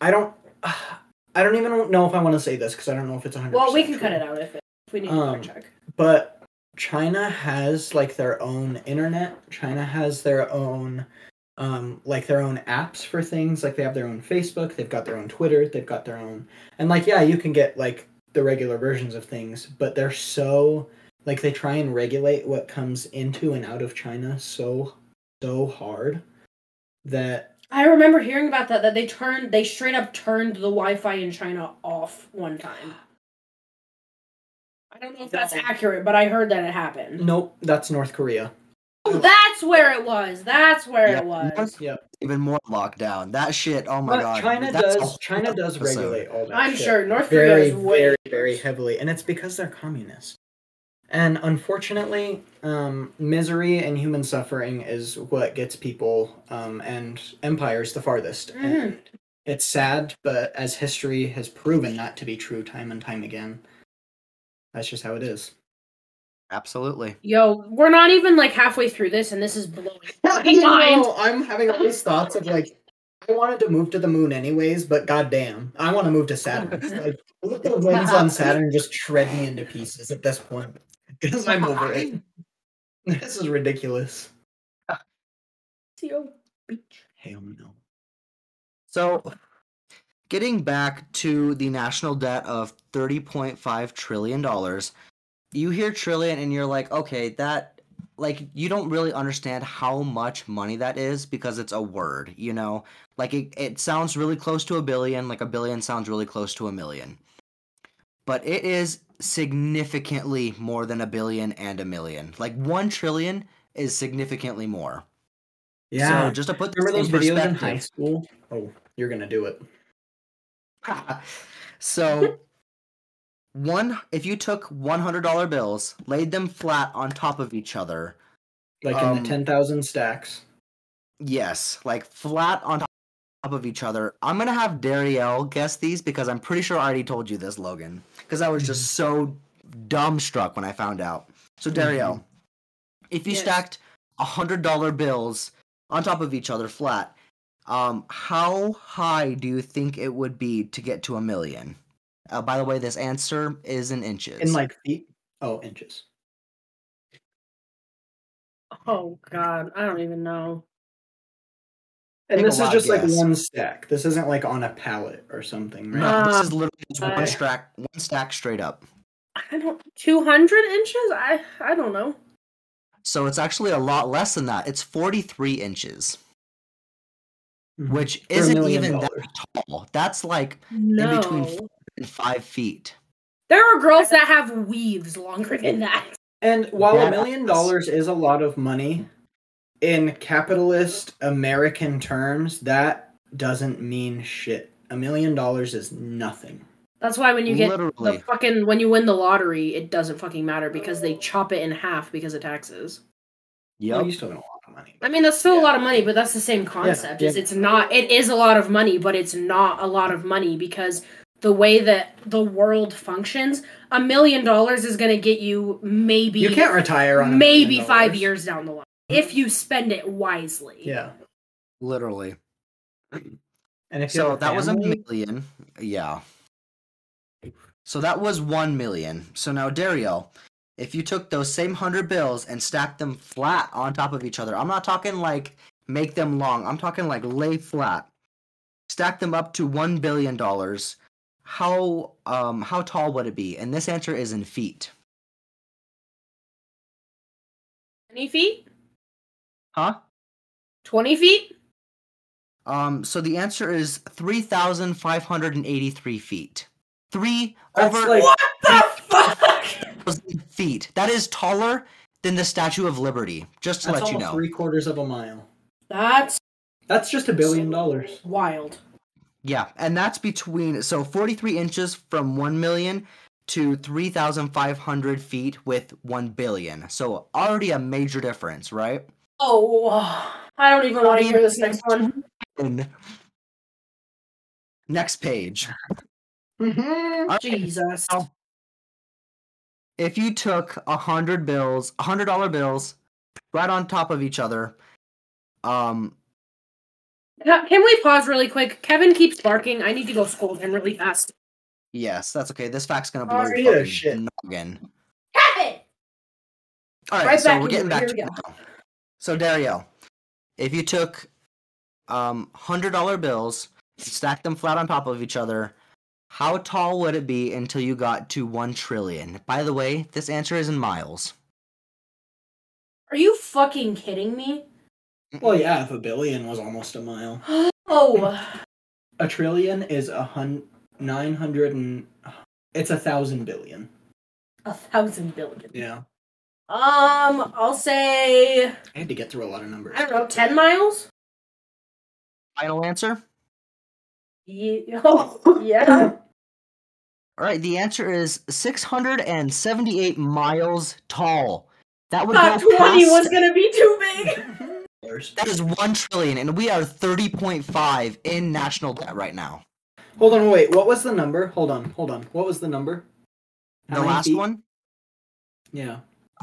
S2: I don't. I don't even know if I want to say this because I don't know if it's 100.
S3: Well, we can cut it out if, if we need to
S2: Um,
S3: fact check.
S2: But China has like their own internet. China has their own um like their own apps for things. Like they have their own Facebook, they've got their own Twitter, they've got their own and like yeah, you can get like the regular versions of things, but they're so like they try and regulate what comes into and out of China so so hard that
S3: I remember hearing about that. That they turned, they straight up turned the Wi-Fi in China off one time. I don't know if that's accurate, but I heard that it happened.
S2: nope, that's North Korea.
S3: Oh, that's where it was. That's where
S1: Yeah,
S3: it was.
S2: Yep.
S1: Even more lockdown. That shit. Oh my
S2: But
S1: god.
S2: China
S1: that's
S2: does
S1: whole
S2: China does
S1: episode.
S2: regulate all that.
S3: I'm
S2: shit.
S3: sure North Korea
S2: very
S3: is way
S2: very very heavily, and it's because they're communist. And unfortunately, um, misery and human suffering is what gets people um, and empires the farthest.
S3: Mhm.
S2: And it's sad, but as history has proven not to be true time and time again, that's just how it is.
S1: Absolutely.
S3: Yo, we're not even like halfway through this, and this is blowing my mind.
S2: know, I'm having all these thoughts of like, I wanted to move to the moon anyways, but goddamn, I want to move to Saturn. like, look at the winds on Saturn just shred me into pieces at this point because I'm over it. This is ridiculous.
S3: Yo, beach.
S2: Hell no.
S1: So, getting back to the national debt of $30.5 trillion, you hear trillion and you're like, okay, that, like, you don't really understand how much money that is because it's a word, you know? Like, it, it sounds really close to a billion, like, a billion sounds really close to a million. But it is significantly more than a billion and a million. Like, one trillion is significantly more.
S2: Yeah.
S1: So, just to put this
S2: Remember those
S1: in
S2: videos in high school? Oh, you're gonna do it.
S1: so one if you took $100 bills laid them flat on top of each other
S2: Like in
S1: Um,
S2: the ten thousand stacks.
S1: yes like flat on top of each other. I'm gonna have dariel guess these because i'm pretty sure i already told you this logan because i was just so dumbstruck when i found out. So dariel if you
S3: Yes.
S1: stacked $100 bills on top of each other flat um how high do you think it would be to get to a million uh, by the way this answer is in inches
S2: In like feet. Oh, inches.
S3: Oh God, I don't even know.
S2: And
S1: Take
S2: this is just like one stack. This isn't like on a pallet or something, right?
S1: No, this is literally just one
S3: I-
S1: stack, one stack straight up.
S3: I don't. Two hundred inches? I I don't know.
S1: So it's actually a lot less than that. It's 43 inches,
S2: Mhm.
S1: which
S2: For
S1: isn't even
S2: dollars.
S1: that tall. That's like
S3: No.
S1: between four and five feet.
S3: There are girls that have weaves longer than that.
S2: And while a million dollars is a lot of money, in capitalist American terms, that doesn't mean shit. A million dollars is nothing.
S3: That's why when you get
S1: Literally.
S3: the fucking when you win the lottery, it doesn't fucking matter because they chop it in half because of taxes.
S1: Yeah,
S2: Well, you still got a lot of money.
S3: I mean, that's still
S2: Yeah.
S3: a lot of money, but that's the same concept. Is
S2: yeah.
S3: it's not. It is a lot of money, but it's not a lot of money because the way that the world functions, a million dollars is going to get you maybe
S2: You can't retire on a
S3: maybe five years down the line if you spend it wisely.
S2: Yeah,
S1: Literally.
S2: and if
S1: So
S2: have
S1: that was a million. Yeah. So that was one million. So now Dario, if you took those same hundred bills and stacked them flat on top of each other, I'm not talking like make them long. I'm talking like lay flat. Stack them up to one billion dollars. How um how tall would it be? And this answer is in feet.
S3: Twenty feet.
S1: Huh?
S3: Twenty feet.
S1: Um so the answer is three thousand five hundred and eighty three feet. Three
S2: That's
S1: over
S2: like-
S3: What the fuck?
S1: feet. That is taller than the Statue of Liberty. Just to
S2: That's
S1: let you know.
S2: three quarters of a mile.
S3: That's
S2: That's just a billion dollars.
S3: wild.
S1: Yeah, and that's between so 43 inches from 1 million to 3,500 feet with 1 billion. So already a major difference, right?
S3: Oh, I don't even want to hear this next one.
S1: Next page.
S2: Mm-hmm.
S3: Jesus.
S1: If you took a hundred bills, a hundred dollar bills, right on top of each other, um,
S3: Can we pause really quick? Kevin keeps barking. I need to go scold him really fast.
S1: yes, that's okay. This fact's gonna blow
S2: Oh,
S1: your
S2: yeah,
S1: fucking
S2: shit.
S1: noggin.
S3: Kevin!
S1: All right,
S3: Right
S1: so we're getting back to
S3: we
S1: it now. So Dario, if you took um hundred dollar bills, stacked them flat on top of each other, how tall would it be until you got to one trillion? By the way, this answer is in miles.
S3: Are you fucking kidding me?
S2: Well, yeah, if a billion was almost a mile,
S3: Oh,
S2: a trillion is a hun nine hundred and it's a thousand billion.
S3: a thousand billion.
S2: Yeah,
S3: Um, I'll say
S2: I had to get through a lot of numbers.
S3: I don't know, ten miles.
S1: Final answer.
S3: Yeah. Oh, yeah.
S1: All right, the answer is 678 miles tall. That would
S3: Thought
S1: go
S3: twenty
S1: past-
S3: was gonna be too big.
S1: That is 1 trillion and we are 30.5 in national debt right now.
S2: Hold on, wait. What was the number? Hold on, hold on. What was the number? How
S1: the last
S2: feet?
S1: one?
S2: Yeah.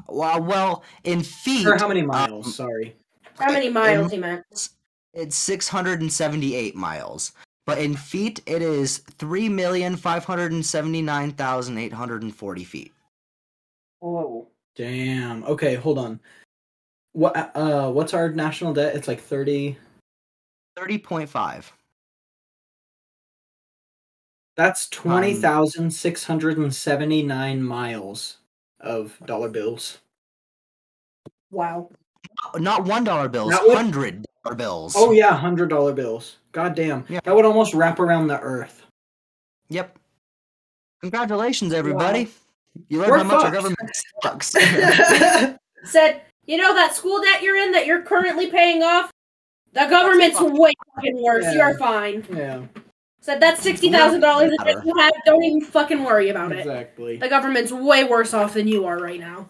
S1: Well, well, in feet
S2: Or how many miles?
S1: um,
S2: Sorry.
S3: How many miles he meant?
S1: it's 678 miles. But in feet, it is 3,579,840 feet.
S3: Whoa.
S2: Damn. Okay, hold on. What? Uh, what's our national debt? It's like thirty.
S1: 30.5.
S2: That's twenty thousand six hundred and seventy nine miles of dollar bills.
S3: Wow.
S1: Not $1 bills,
S2: That would-
S1: $100 bills.
S2: Oh yeah, hundred dollar bills. God damn.
S1: Yeah.
S2: That would almost wrap around the earth.
S1: Yep. Congratulations, everybody. You
S2: We're
S1: learned how much our government sucks.
S3: Said, you know that school debt you're in that you're currently paying off? The government's way fucking worse.
S2: Yeah.
S3: You're fine.
S2: yeah,
S3: Said that's sixty thousand dollars a debt you have. Don't even fucking worry about it.
S2: exactly.
S3: The government's way worse off than you are right now.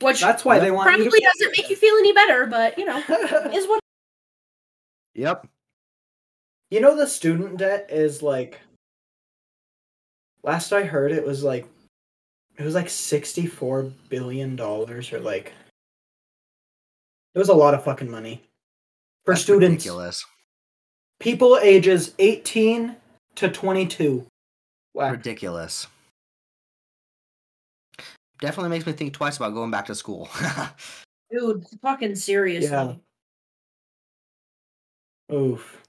S3: Which
S2: That's why they want
S3: probably
S2: you to.
S3: doesn't make you feel any better, but you know, is what
S1: yep.
S2: You know the student debt is like last I heard it was like it was like 64 billion dollars or like it was a lot of fucking money for
S1: That's
S2: students
S1: Ridiculous.
S2: people ages 18 to 22 wow
S1: Ridiculous. Definitely makes me think twice about going back to school.
S3: dude, fucking seriously.
S2: Yeah. oof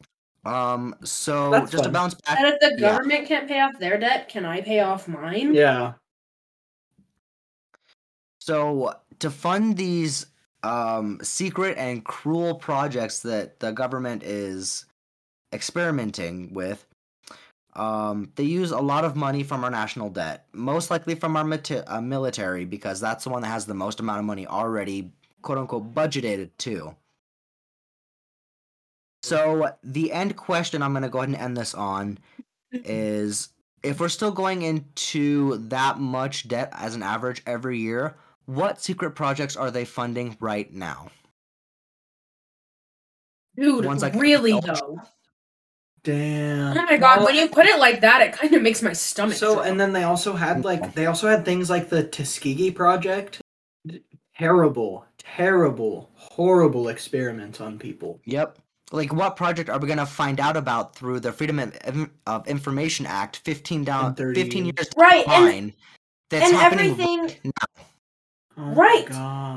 S1: um, so
S2: That's
S1: just to bounce back,
S3: And if the
S1: Yeah.
S3: government can't pay off their debt, can I pay off mine?
S2: yeah
S1: So to fund these um, secret and cruel projects that the government is experimenting with, um, they use a lot of money from our national debt, most likely from our mati- uh, military, because that's the one that has the most amount of money already, quote unquote, budgeted to. So the end question I'm going to go ahead and end this on is if we're still going into that much debt as an average every year, what secret projects are they funding right now?
S3: Dude,
S1: One's like
S3: really
S1: ultra-
S3: though.
S2: Damn.
S3: Oh my god,
S2: Well,
S3: when you put it like that, it kind of makes my stomach.
S2: So
S3: drop.
S2: and then they also had like they also had things like the Tuskegee project. Terrible, terrible, horrible experiments on people.
S1: Yep. Like, what project are we gonna find out about through the Freedom of, of Information Act? Fifteen down, fifteen
S2: years.
S1: years
S3: Right,
S1: the
S3: and-
S1: line. That's
S3: and
S1: happening
S3: everything
S2: Oh
S3: Right,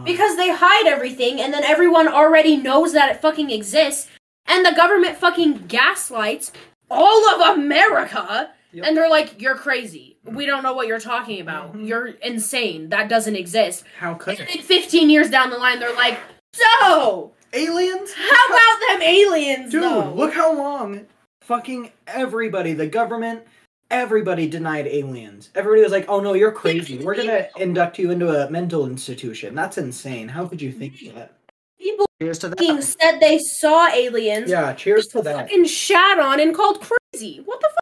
S3: because they hide everything, and then everyone already knows that it fucking exists, and the government fucking gaslights all of America,
S2: Yep.
S3: and they're like, "You're crazy. We don't know what you're talking about.
S2: Mhm.
S3: You're insane. That doesn't exist."
S2: how could
S3: And
S2: it?
S3: 15 years down the line, they're like, "So,
S2: aliens?
S3: how about them aliens,
S2: Dude,
S3: though?"
S2: look how long fucking everybody, the government, everybody denied aliens. Everybody was like, "Oh no, you're crazy. We're gonna induct you into a mental institution." That's insane. How could you think that?
S3: People
S1: Cheers to
S3: fucking
S1: that.
S3: said they saw aliens.
S2: Yeah, cheers to that.
S3: fucking shat on and called crazy. What the fuck?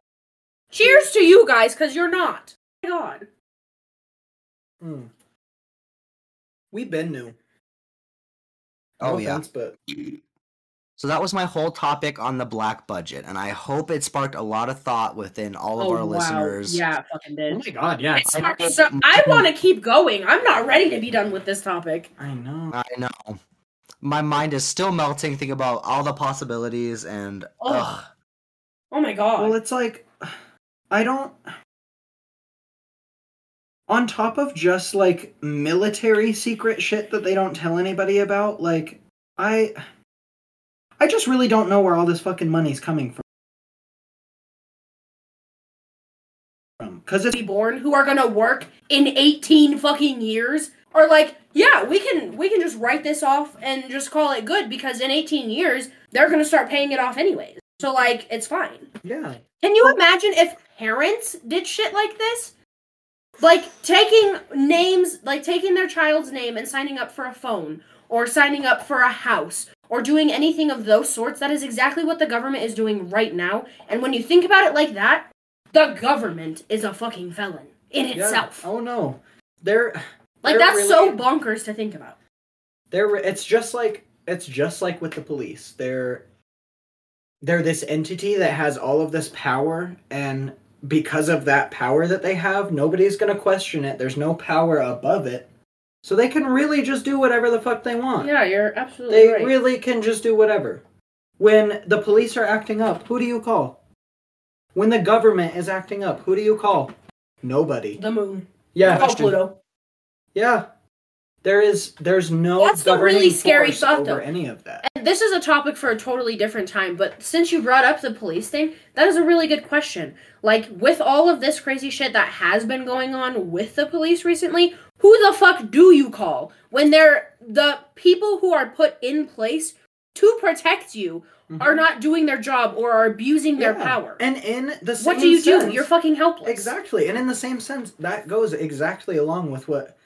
S3: Cheers to you guys, because you're not. Oh my God.
S2: Mm. We been new.
S1: Oh
S2: No
S1: yeah.
S2: offense, but
S1: So that was my whole topic on the black budget, and I hope it sparked a lot of thought within all of oh, our listeners.
S3: Oh, Yeah, it fucking did.
S2: oh my god, yeah.
S3: It's
S2: I,
S3: so I mm-hmm. want to keep going. I'm not ready to be done with this topic.
S2: I know.
S1: I know. My mind is still melting, thinking about all the possibilities, and
S3: Ugh.
S1: ugh.
S3: Oh my god.
S2: Well, it's like I don't. On top of just like military secret shit that they don't tell anybody about, like I, I just really don't know where all this fucking money's coming from. Because it's
S3: born who are gonna work in 18 fucking years are like yeah we can we can just write this off and just call it good because in 18 years they're gonna start paying it off anyways so like it's fine
S2: yeah.
S3: can you imagine if parents did shit like this like taking names like taking their child's name and signing up for a phone or signing up for a house or doing anything of those sorts that is exactly what the government is doing right now. And when you think about it like that the government is a fucking felon in
S2: Yeah.
S3: itself.
S2: Oh no, they're
S3: like
S2: they're
S3: that's so bonkers to think about.
S2: They're it's just like it's just like with the police. They're they're this entity that has all of this power and because of that power that they have nobody's going to question it. There's no power above it so they can really just do whatever the fuck they want.
S3: Yeah you're absolutely
S2: they
S3: right.
S2: They really can just do whatever. When the police are acting up who do you call? When the government is acting up who do you call? Nobody.
S3: The moon.
S2: Yeah.
S3: Call pluto.
S2: Yeah. There is there's no
S3: That's the really scary thought,
S2: over
S3: though.
S2: any of that.
S3: And this is a topic for a totally different time, but since you brought up the police thing, that is a really good question. Like, with all of this crazy shit that has been going on with the police recently, who the fuck do you call when they're the people who are put in place to protect you are not doing their job or are abusing their
S2: Mm-hmm. Yeah.
S3: power?
S2: And in the same
S3: what do you
S2: sense,
S3: do? You're fucking helpless.
S2: exactly. And in the same sense, that goes exactly along with what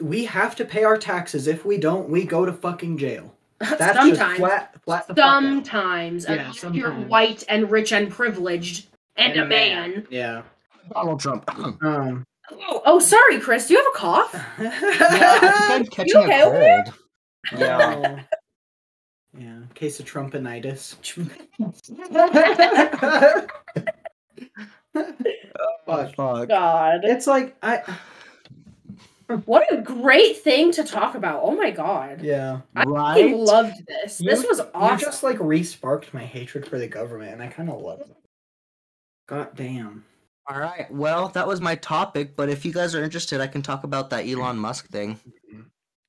S2: we have to pay our taxes. If we don't, we go to fucking jail. That's
S3: Sometimes.
S2: just flat, flat. the fuck out.
S3: Sometimes,
S2: Yeah,
S3: unless you're white and rich and privileged and, a man.
S2: Yeah.
S1: Donald Trump.
S2: Um.
S3: Oh, oh, sorry, Chris. Do you have a cough?
S1: yeah, I think I'm catching
S3: okay
S1: a
S3: over there?
S1: cold. Yeah.
S2: Oh. Yeah. Case of Trumpinitis. Fuck.
S1: Fuck.
S3: God.
S2: It's like I.
S3: What a great thing to talk about. Oh my god.
S2: Yeah.
S3: I
S1: Right?
S3: fucking loved this.
S2: You-
S3: this was awesome.
S2: You just like re-sparked my hatred for the government, and I kind of love it. God damn.
S1: All right. Well, that was my topic, but if you guys are interested, I can talk about that Elon Musk thing.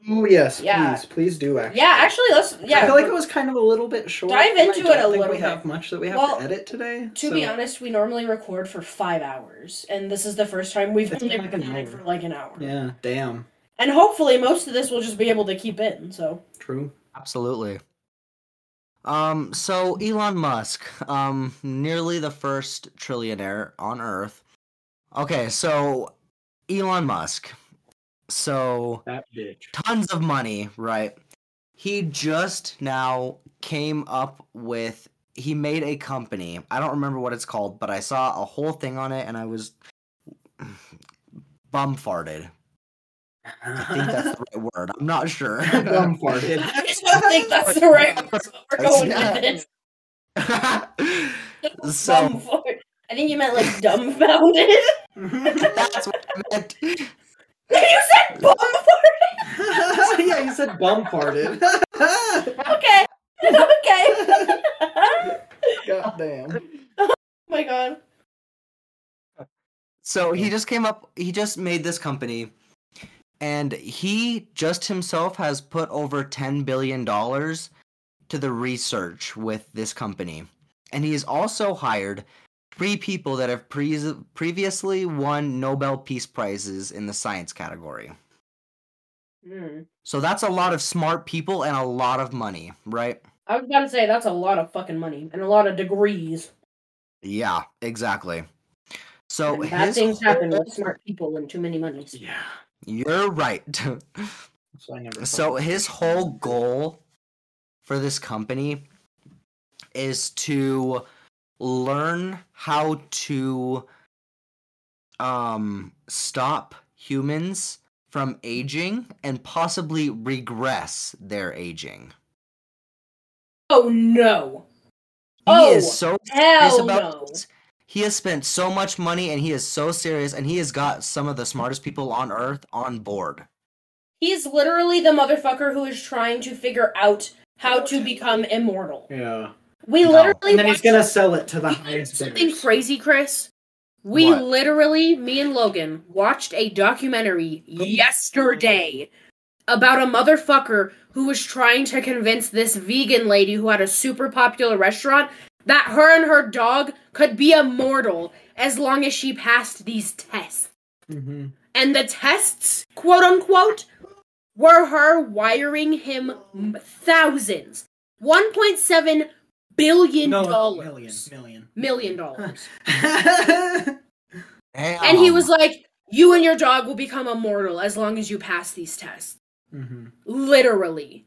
S2: Oh yes,
S3: Yeah.
S2: please, please do. Actually.
S3: yeah, actually, let's. Yeah.
S2: I feel like it was kind of a little bit short.
S3: Dive
S2: and I
S3: into
S2: don't
S3: it a
S2: think
S3: little
S2: We have much that we have
S3: Well,
S2: to edit today.
S3: to be honest, we normally record for five hours, and this is the first time we've
S2: It's
S3: only
S2: like an
S3: recorded for like an hour.
S2: Yeah. Damn.
S3: And hopefully, most of this we'll just be able to keep in. So.
S2: True.
S1: Absolutely. Um, so Elon Musk, um, nearly the first trillionaire on Earth. Okay, so Elon Musk. So
S2: That bitch.
S1: tons of money, right? He just now came up with he made a company. I don't remember what it's called, but I saw a whole thing on it and I was bum farted. I think that's the right word. I'm not sure.
S2: Bum farted.
S3: I think that's the right word. We're going with this.
S1: so
S3: I think you meant like dumbfounded.
S1: that's what I meant.
S3: you said bum fart.
S2: yeah, you said bum farted.
S3: Okay. Okay.
S2: God damn.
S3: oh my god.
S1: So he just came up. He just made this company, and he just himself has put over ten billion dollars to the research with this company, and he has also hired three people that have pre- previously won Nobel Peace Prizes in the science category.
S3: Hmm.
S1: So that's a lot of smart people and a lot of money, right?
S3: I was about to say that's a lot of fucking money and a lot of degrees.
S1: Yeah, exactly. So
S3: and bad
S1: his
S3: things happen with smart people and too many monies.
S2: Yeah.
S1: You're right.
S2: So
S1: So his whole goal for this company is to learn how to um stop humans from aging and possibly regress their aging.
S3: Oh no.
S1: He
S3: Oh,
S1: is so serious
S3: Hell
S1: about
S3: no.
S1: This. He has spent so much money and he is so serious and he has got some of the smartest people on earth on board.
S3: He's literally the motherfucker who is trying to figure out how to become immortal.
S2: Yeah.
S3: We
S1: No.
S3: literally
S2: And then he's gonna sell it to the
S3: You know
S2: highest
S3: something crazy, Chris. We
S1: What?
S3: literally, me and Logan, watched a documentary yesterday about a motherfucker who was trying to convince this vegan lady who had a super popular restaurant that her and her dog could be immortal as long as she passed these tests.
S2: hmm
S3: And the tests, quote unquote, were her wiring him thousands, 1.7 billion
S2: No,
S3: dollars,
S2: million,
S3: million dollars.
S2: million.
S3: And he was like, You and your dog will become immortal as long as you pass these tests.
S2: hmm
S3: Literally.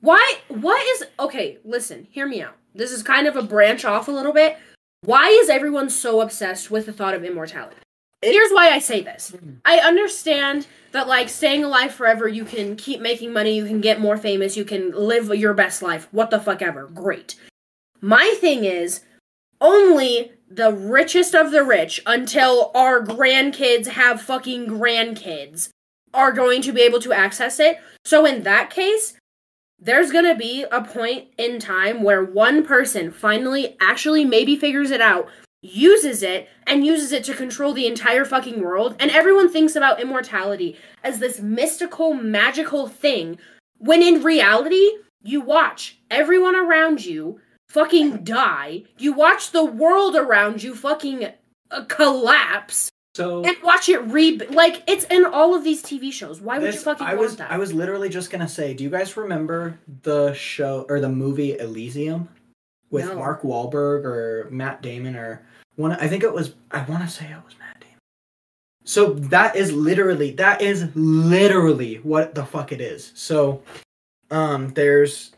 S3: Why? What is. Okay, listen, hear me out. This is kind of a branch off a little bit. Why is everyone so obsessed with the thought of immortality? Here's why I say this. Hmm. I understand that, like, staying alive forever, you can keep making money, you can get more famous, you can live your best life, what the fuck ever. Great. My thing is, only the richest of the rich, until our grandkids have fucking grandkids, are going to be able to access it. So, in that case, there's gonna be a point in time where one person finally actually maybe figures it out, uses it, and uses it to control the entire fucking world, and everyone thinks about immortality as this mystical, magical thing, when in reality, you watch everyone around you fucking die, you watch the world around you fucking uh, collapse,
S2: So
S3: and watch it re like it's in all of these TV shows. Why would you
S2: this,
S3: fucking
S2: I
S3: want
S2: was
S3: that?
S2: I was literally just gonna say, do you guys remember the show or the movie Elysium with
S3: No.
S2: Mark Wahlberg or Matt Damon or one? I think it was. I want to say it was Matt Damon. So that is literally that is literally what the fuck it is. So, um, there's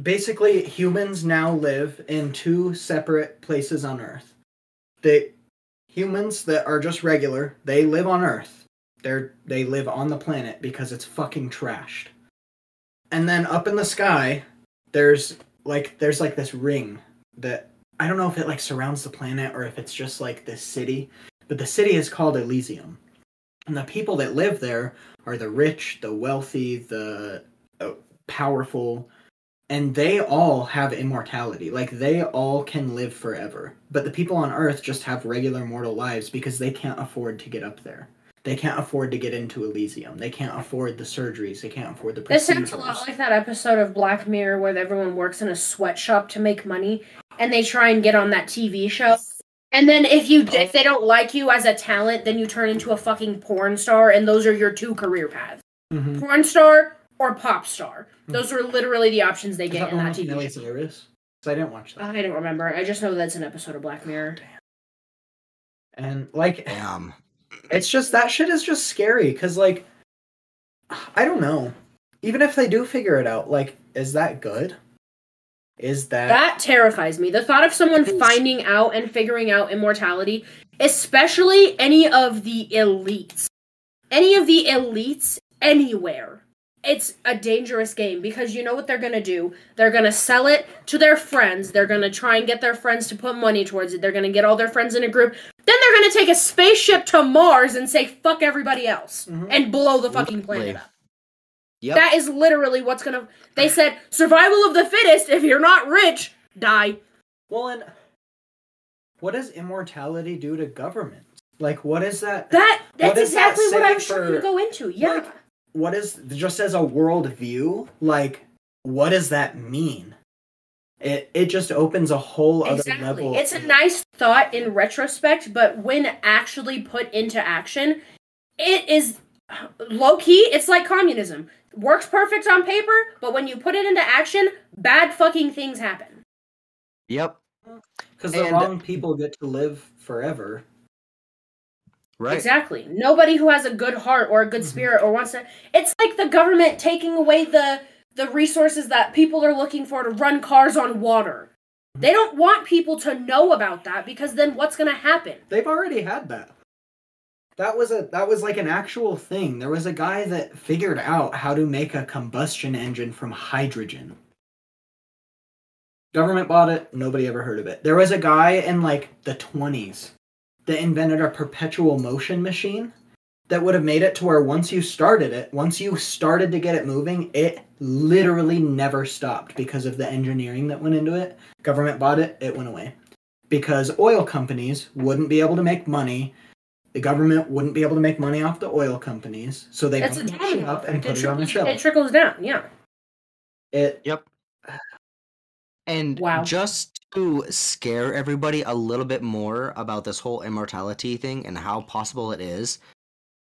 S2: basically humans now live in two separate places on Earth. They humans that are just regular, they live on Earth. They're they live on the planet because it's fucking trashed. And then up in the sky, there's like there's like this ring that I don't know if it like surrounds the planet or if it's just like this city, but the city is called Elysium. And the people that live there are the rich, the wealthy, the uh, powerful, and they all have immortality. Like they all can live forever. But the people on Earth just have regular mortal lives because they can't afford to get up there. They can't afford to get into Elysium. They can't afford the surgeries. They can't afford the procedures.
S3: This sounds a lot like that episode of Black Mirror where everyone works in a sweatshop to make money, and they try and get on that TV show. And then if you if they don't like you as a talent, then you turn into a fucking porn star, and those are your two career paths:
S2: Mhm.
S3: porn star or pop star. Those are literally the options they get
S2: that
S3: in that
S2: with
S3: TV
S2: Miley
S3: show.
S2: Cyrus? 'Cause I didn't watch that.
S3: I don't remember. I just know that's an episode of Black Mirror.
S2: And like,
S1: Damn.
S2: it's just that shit is just scary because like, I don't know. Even if they do figure it out, like, is that good? Is that,
S3: That terrifies me. The thought of someone finding out and figuring out immortality, especially any of the elites. any of the elites anywhere, it's a dangerous game because you know what they're gonna do? They're gonna sell it to their friends. They're gonna try and get their friends to put money towards it. They're gonna get all their friends in a group. Then they're gonna take a spaceship to Mars and say fuck everybody else
S2: Mhm.
S3: and blow the fucking planet up.
S1: Yep.
S3: That is literally what's gonna. They said survival of the fittest. If you're not rich, die.
S2: Well, and what does immortality do to government? Like, what is that?
S3: That that's
S2: does that
S3: exactly what
S2: say
S3: I was trying to go into. Yeah.
S2: like, what is just as a world view? Like, what does that mean? It it just opens a whole other
S3: Exactly.
S2: level.
S3: It's a nice thought in retrospect, but when actually put into action, it is low key. It's like communism. Works perfect on paper, but when you put it into action, bad fucking things happen.
S1: Yep.
S2: because the
S1: and-
S2: wrong people get to live forever.
S1: Right.
S3: Exactly. Nobody who has a good heart or a good
S2: Mhm.
S3: spirit or wants to. It's like the government taking away the the resources that people are looking for to run cars on water. They don't want people to know about that because then what's going to happen?
S2: They've already had that. That was a that was like an actual thing. There was a guy that figured out how to make a combustion engine from hydrogen. Government bought it, nobody ever heard of it. There was a guy in like the 20s that invented a perpetual motion machine that would have made it to where once you started it, once you started to get it moving, it literally never stopped because of the engineering that went into it. Government bought it, it went away. Because oil companies wouldn't be able to make money. The government wouldn't be able to make money off the oil companies, so they
S3: That's a
S2: bought that up and
S3: effect.
S2: put
S3: It
S2: it on the shelf.
S3: it trickles down, yeah.
S2: It
S1: Yep. And
S3: Wow.
S1: just to scare everybody a little bit more about this whole immortality thing and how possible it is,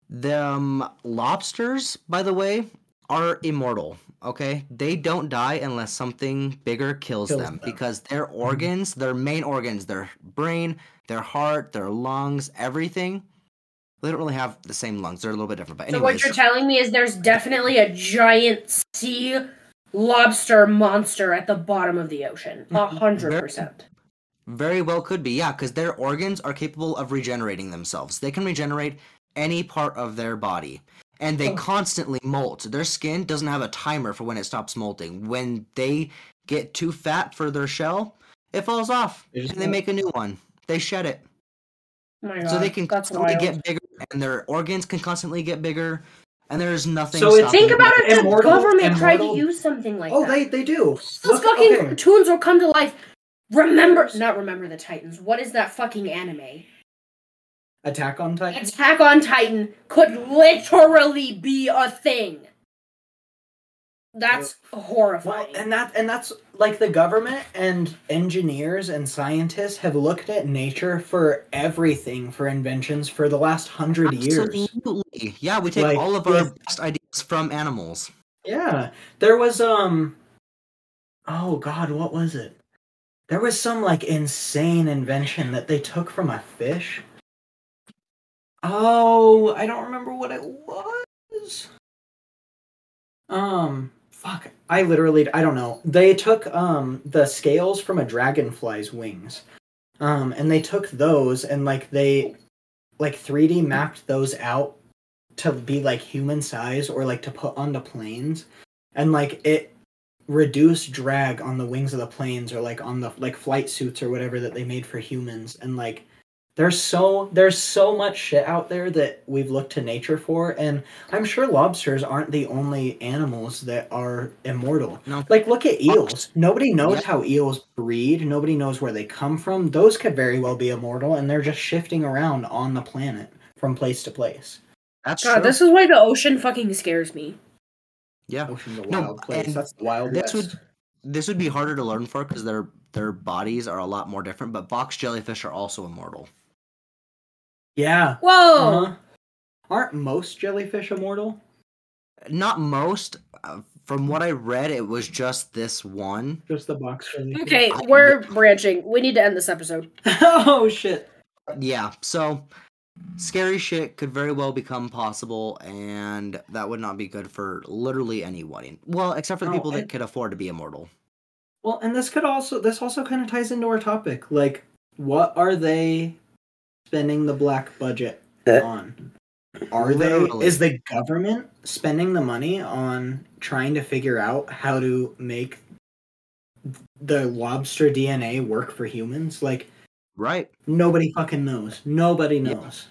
S1: them lobsters, by the way, are immortal. Okay, they don't die unless something bigger kills,
S2: Kills
S1: them,
S2: them.
S1: because their mm-hmm. organs, their main organs, their brain, their heart, their lungs, everything, they don't really have the same lungs. They're a little bit different. But
S3: anyway.
S1: So
S3: what you're telling me is there's definitely a giant sea lobster monster at the bottom of the ocean. Mm-hmm. A hundred percent.
S1: Very well could be, yeah, because their organs are capable of regenerating themselves. They can regenerate any part of their body. And they
S2: Oh.
S1: constantly molt. Their skin doesn't have a timer for when it stops molting. When they get too fat for their shell, it falls off.
S2: They
S1: And
S2: just
S1: they make a new one. They shed it.
S3: Oh my god.
S1: so they can constantly
S3: wild.
S1: get bigger, and their organs can constantly get bigger. And there's nothing
S2: So it's-
S1: stopping
S3: Think
S1: them.
S3: about if the
S2: Immortal-
S3: government tried to
S2: immortal-
S3: use something like
S2: Oh,
S3: that.
S2: they they do.
S3: Those
S2: Look,
S3: fucking
S2: okay.
S3: cartoons will come to life. Remember, not remember the Titans. What is that fucking anime?
S2: Attack on Titan.
S3: Attack on Titan could literally be a thing. That's
S2: Well,
S3: horrifying.
S2: and that and that's like the government and engineers and scientists have looked at nature for everything for inventions for the last hundred years.
S1: Absolutely. Yeah, we take
S2: Like,
S1: all of our best ideas from animals.
S2: Yeah, there was um. Oh God, what was it? There was some like insane invention that they took from a fish. Oh, I don't remember what it was. Um, fuck. I literally, I don't know. They took um the scales from a dragonfly's wings, um, and they took those and like they, like 3D mapped those out to be like human size or like to put onto planes. And like it reduced drag on the wings of the planes or like on the like flight suits or whatever that they made for humans. And like there's so there's so much shit out there that we've looked to nature for and i'm sure lobsters aren't the only animals that are immortal
S1: No.
S2: like look at eels nobody knows
S1: Yeah.
S2: how eels breed nobody knows where they come from those could very well be immortal and they're just shifting around on the planet from place to place
S1: That's
S3: God,
S1: true.
S3: this is why the ocean fucking scares me.
S1: yeah.
S2: ocean's a
S1: No,
S2: wild place that's the wild
S1: this would this would be harder to learn for because their their bodies are a lot more different. But box jellyfish are also immortal.
S2: Yeah
S3: Whoa!
S2: Uh-huh. Aren't most jellyfish immortal?
S1: Not most. Uh, from what I read, it was just this one.
S2: Just the box jellyfish.
S3: Okay, we're branching. We need to end this episode.
S2: oh shit.
S1: Yeah. So scary shit could very well become possible, and that would not be good for literally anyone. Well, except for the
S2: No,
S1: people that
S2: and-
S1: could afford to be immortal.
S2: Well, and this could also this also kind of ties into our topic. Like, what are they spending the black budget eh. on? are they
S1: Literally.
S2: is the government spending the money on trying to figure out how to make the lobster DNA work for humans? Like
S1: Right.
S2: nobody fucking knows. Nobody
S1: Yeah.
S2: knows.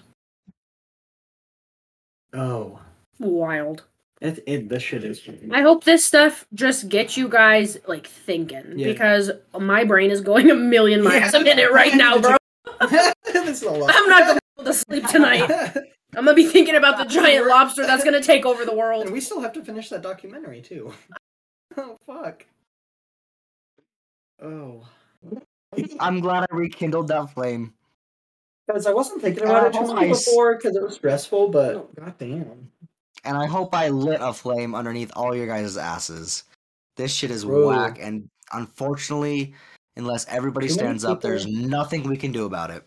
S2: Oh,
S3: Wild.
S2: it, it this shit is.
S3: I hope this stuff just gets you guys like thinking
S2: Yeah.
S3: because my brain is going a million miles a minute right now, bro.
S2: This is a lot.
S3: I'm not gonna be able to sleep tonight. I'm gonna be thinking about the giant lobster that's gonna take over the
S2: and
S3: world.
S2: we still have to finish that documentary too. oh fuck. Oh.
S1: I'm glad I rekindled that flame.
S2: Because I wasn't thinking about it too much before because it was stressful, but
S3: Oh.
S2: goddamn.
S1: And I hope I lit a flame underneath all your guys' asses. This shit is
S2: Bro.
S1: whack, and unfortunately, unless everybody
S2: Too many
S1: stands up, there's nothing we can do about it.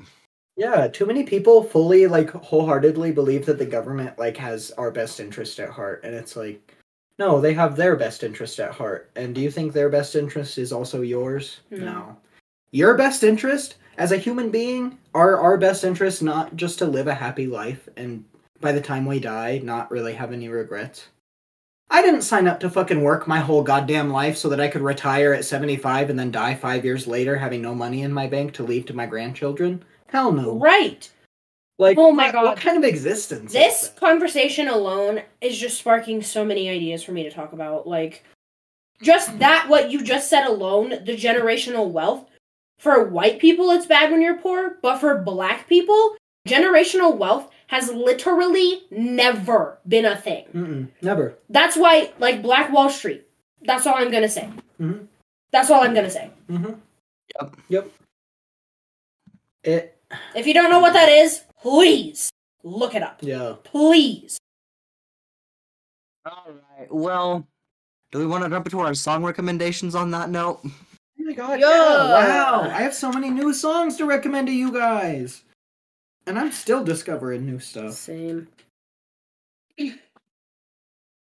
S2: Yeah, too many people fully like wholeheartedly believe that the government like has our best interest at heart, and it's like, no, they have their best interest at heart. And do you think their best interest is also yours? Hmm.
S3: No.
S2: Your best interest as a human being are our best interest not just to live a happy life and by the time we die not really have any regrets. I didn't sign up to fucking work my whole goddamn life so that I could retire at 75 and then die 5 years later having no money in my bank to leave to my grandchildren. Hell no.
S3: Right.
S2: Like,
S3: Oh my
S2: what,
S3: God.
S2: what kind of existence? is
S3: This conversation alone is just sparking so many ideas for me to talk about. Like, just that, what you just said alone, the generational wealth. For white people, it's bad when you're poor, but for black people, generational wealth has literally never been a thing.
S2: Mm-mm, never.
S3: That's why, like, Black Wall Street. That's all I'm gonna say.
S2: Mhm.
S3: That's all I'm gonna say.
S2: Mm-hmm.
S1: Yep.
S2: Yep. It.
S3: If you don't know what that is, please look it up.
S2: Yeah.
S3: Please.
S1: All right. Well, do we want to jump into our song recommendations on that note?
S2: Oh my god,
S3: Yeah.
S2: yeah. Wow. I have so many new songs to recommend to you guys. And I'm still discovering new stuff.
S3: Same.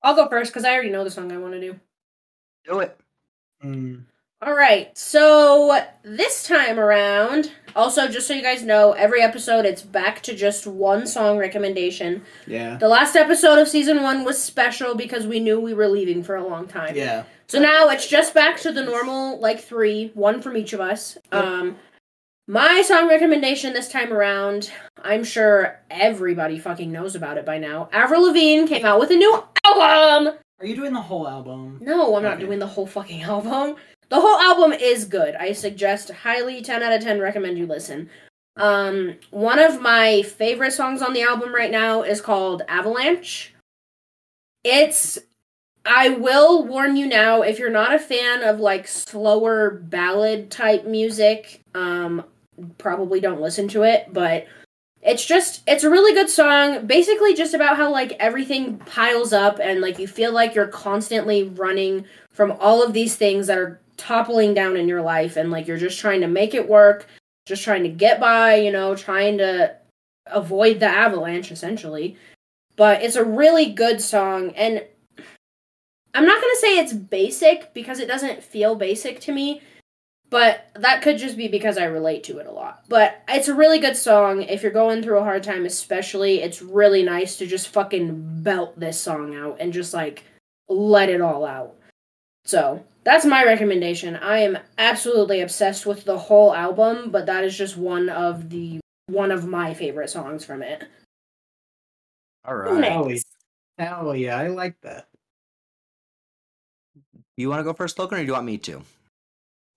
S3: I'll go first because I already know the song I want to do.
S1: Do it.
S2: Mm.
S3: All right, so this time around, also just so you guys know, every episode it's back to just one song recommendation.
S2: Yeah.
S3: The last episode of season one was special because we knew we were leaving for a long time.
S2: Yeah.
S3: So now it's just back to the normal, like three, one from each of us.
S2: Yep.
S3: Um, my song recommendation this time around, I'm sure everybody fucking knows about it by now. Avril Lavigne came out with a new album.
S2: Are you doing the whole album?
S3: No, I'm not doing the whole fucking album. The whole album is good. I suggest highly 10 out of 10 recommend you listen. Um one of my favorite songs on the album right now is called Avalanche. It's I will warn you now if you're not a fan of like slower ballad type music, um probably don't listen to it, but it's just it's a really good song. Basically just about how like everything piles up and like you feel like you're constantly running from all of these things that are toppling down in your life and like you're just trying to make it work just trying to get by you know trying to avoid the avalanche essentially. But it's a really good song and i'm not going to say it's basic because it doesn't feel basic to me but that could just be because I relate to it a lot. But it's a really good song. If you're going through a hard time, especially, it's really nice to just fucking belt this song out and just like let it all out. So that's my recommendation. I am absolutely obsessed with the whole album, but that is just one of the one of my favorite songs from it.
S1: All right.
S3: Who
S2: next? Yeah. Hell yeah, I like that.
S1: You want to go first, Logan, or do you want me to?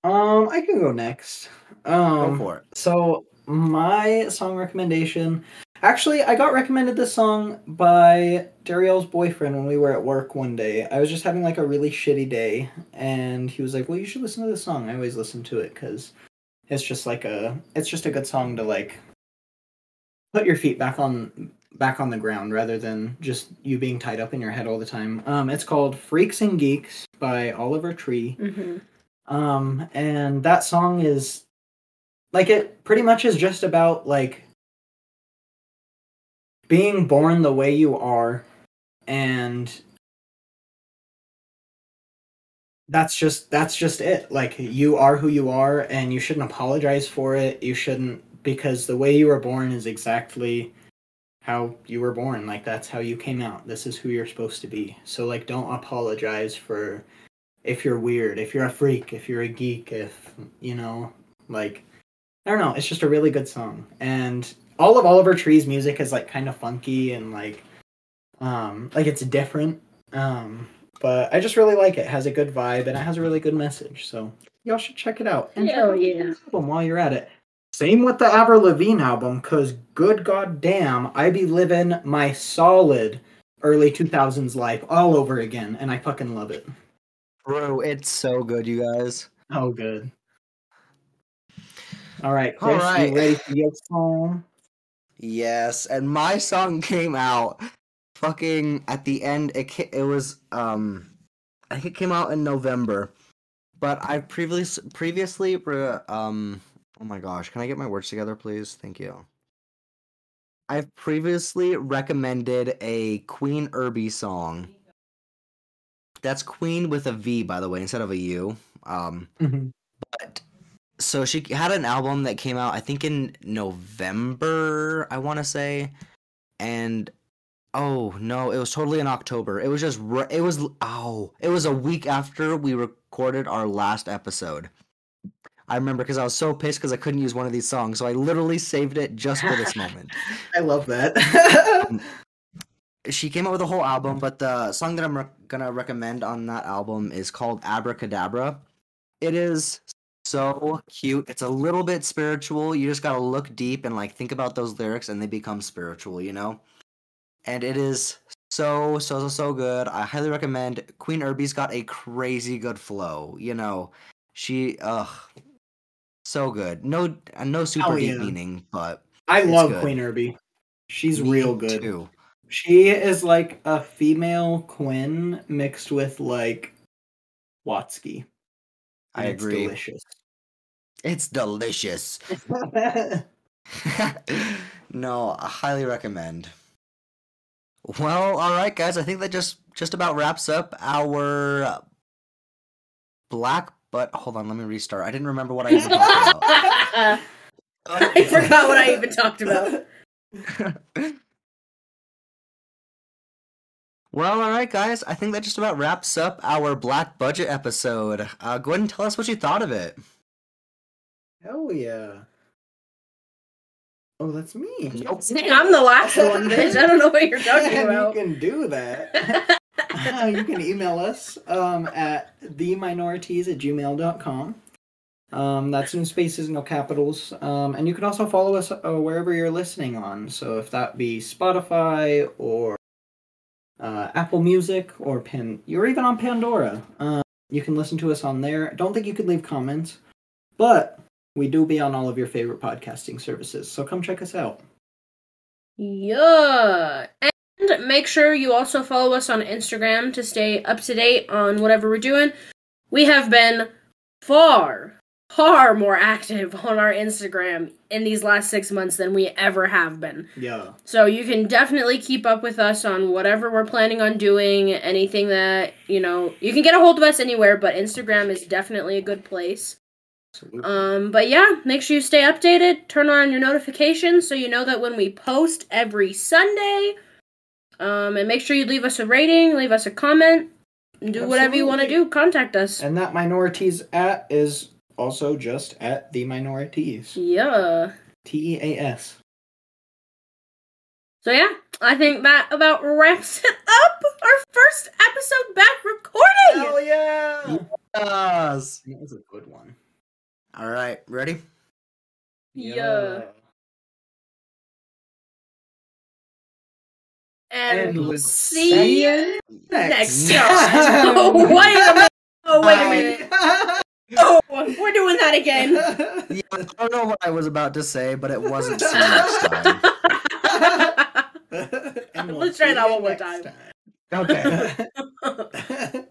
S2: Um, I can go next. Um,
S1: go for it.
S2: So my song recommendation, actually, I got recommended this song by Dariel's boyfriend when we were at work one day. I was just having like a really shitty day, and he was like, "Well, you should listen to this song." I always listen to it because it's just like a, it's just a good song to like put your feet back on back on the ground rather than just you being tied up in your head all the time. Um, it's called "Freaks and Geeks" by Oliver Tree.
S3: Mm-hmm.
S2: Um, and that song is like it pretty much is just about like being born the way you are and that's just that's just it like you are who you are and you shouldn't apologize for it you shouldn't because the way you were born is exactly how you were born. Like that's how you came out. This is who you're supposed to be. So like don't apologize for if you're weird, if you're a freak, if you're a geek, if you know, like I don't know, it's just a really good song. And all of Oliver Tree's music is like kind of funky and like um like it's different. Um but I just really like it. it. has a good vibe and it has a really good message. So y'all should check it out. And
S3: Hell yeah.
S2: album while you're at it. Same with the Avril Lavigne album, cause good goddamn, I be living my solid early 2000s life all over again, and I fucking love it.
S1: Bro, it's so good, you guys.
S2: Oh, good. All right, Chris,
S1: All right.
S2: you ready for your song?
S1: Yes, and my song came out fucking at the end. It ca- it was um, I think it came out in November, but I previously previously re- um, oh my gosh, can I get my words together, please? Thank you. I've previously recommended a Qveen Herby song. That's Queen with a V, by the way, instead of a U. Um, but so she had an album that came out i think in november i want to say. And oh no it was totally in october. It was just it was oh it was a week after we recorded our last episode. I remember because i was so pissed because i couldn't use one of these songs so i literally saved it just for this moment.
S2: I love that.
S1: She came out with a whole album, but the song that I'm re- gonna recommend on that album is called Abracadabra. It is so cute. It's a little bit spiritual. You just gotta look deep and like think about those lyrics, and they become spiritual, you know. And it is so so so so good. I highly recommend. Qveen Herby's got a crazy good flow. You know, she ugh, so good. No no super
S2: Hell
S1: deep meaning, but
S2: I love
S1: good.
S2: Qveen Herby. She's
S1: me
S2: real good.
S1: too.
S2: She is like a female Quinn mixed with like Watsky.
S1: I
S2: And it's
S1: agree.
S2: Delicious.
S1: It's delicious. no, I highly recommend. Well, all right, guys. I think that just just about wraps up our uh, black. But hold on, let me restart. I didn't remember what I even talked about.
S3: I forgot what I even talked about.
S1: Well, all right, guys. I think that just about wraps up our black budget episode. Uh, go ahead and tell us what you thought of it.
S2: Hell yeah. Oh, that's me.
S1: Nope.
S3: I'm the last one, bitch. I don't know what you're talking about.
S2: you can do that. Uh, you can email us um, at theminoriteas at gmail.com. Um, that's no spaces, no capitals. Um, and you can also follow us uh, wherever you're listening on. So if that be Spotify or uh, Apple Music or Pan, you're even on Pandora. Um, you can listen to us on there. I don't think you could leave comments, but we do be on all of your favorite podcasting services. So come check us out.
S3: Yeah. And make sure you also follow us on Instagram to stay up to date on whatever we're doing. We have been far, far more active on our Instagram in these last six months than we ever have been.
S2: Yeah.
S3: So you can definitely keep up with us on whatever we're planning on doing, anything that, you know, you can get a hold of us anywhere, but Instagram is definitely a good place.
S2: Absolutely.
S3: Um, but yeah, make sure you stay updated. Turn on your notifications so you know that when we post every Sunday. Um, and make sure you leave us a rating, leave us a comment, do whatever you want to do. Contact us.
S2: And that minoriteas at is also just at the Minoriteas.
S3: Yeah.
S2: T E A S.
S3: So yeah, I think that about wraps it up. Our first episode back recording.
S2: Hell yeah!
S1: Yes.
S2: That was a good one.
S1: All right, ready?
S3: Yeah. And,
S2: And
S3: we'll
S2: we'll
S3: see
S2: see
S3: you next
S1: Next
S3: time.
S1: time.
S3: oh, wait a minute. Oh, wait a minute.
S2: Bye.
S3: Oh, we're doing that again.
S1: Yeah, I don't know what I was about to say, but it wasn't see you next time.
S2: And we'll
S3: Let's try that one more
S2: next
S3: time.
S1: Okay.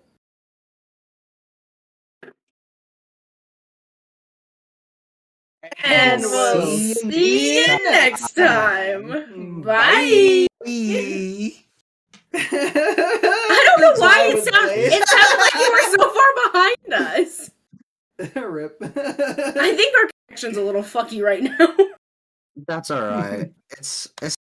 S3: and we'll see you next time. Mm-hmm. Bye.
S1: Bye.
S3: I don't know why it sounded it sounded like you were so far behind us.
S2: Rip.
S3: I think our connection's a little fucky right now.
S1: That's all right. It's it's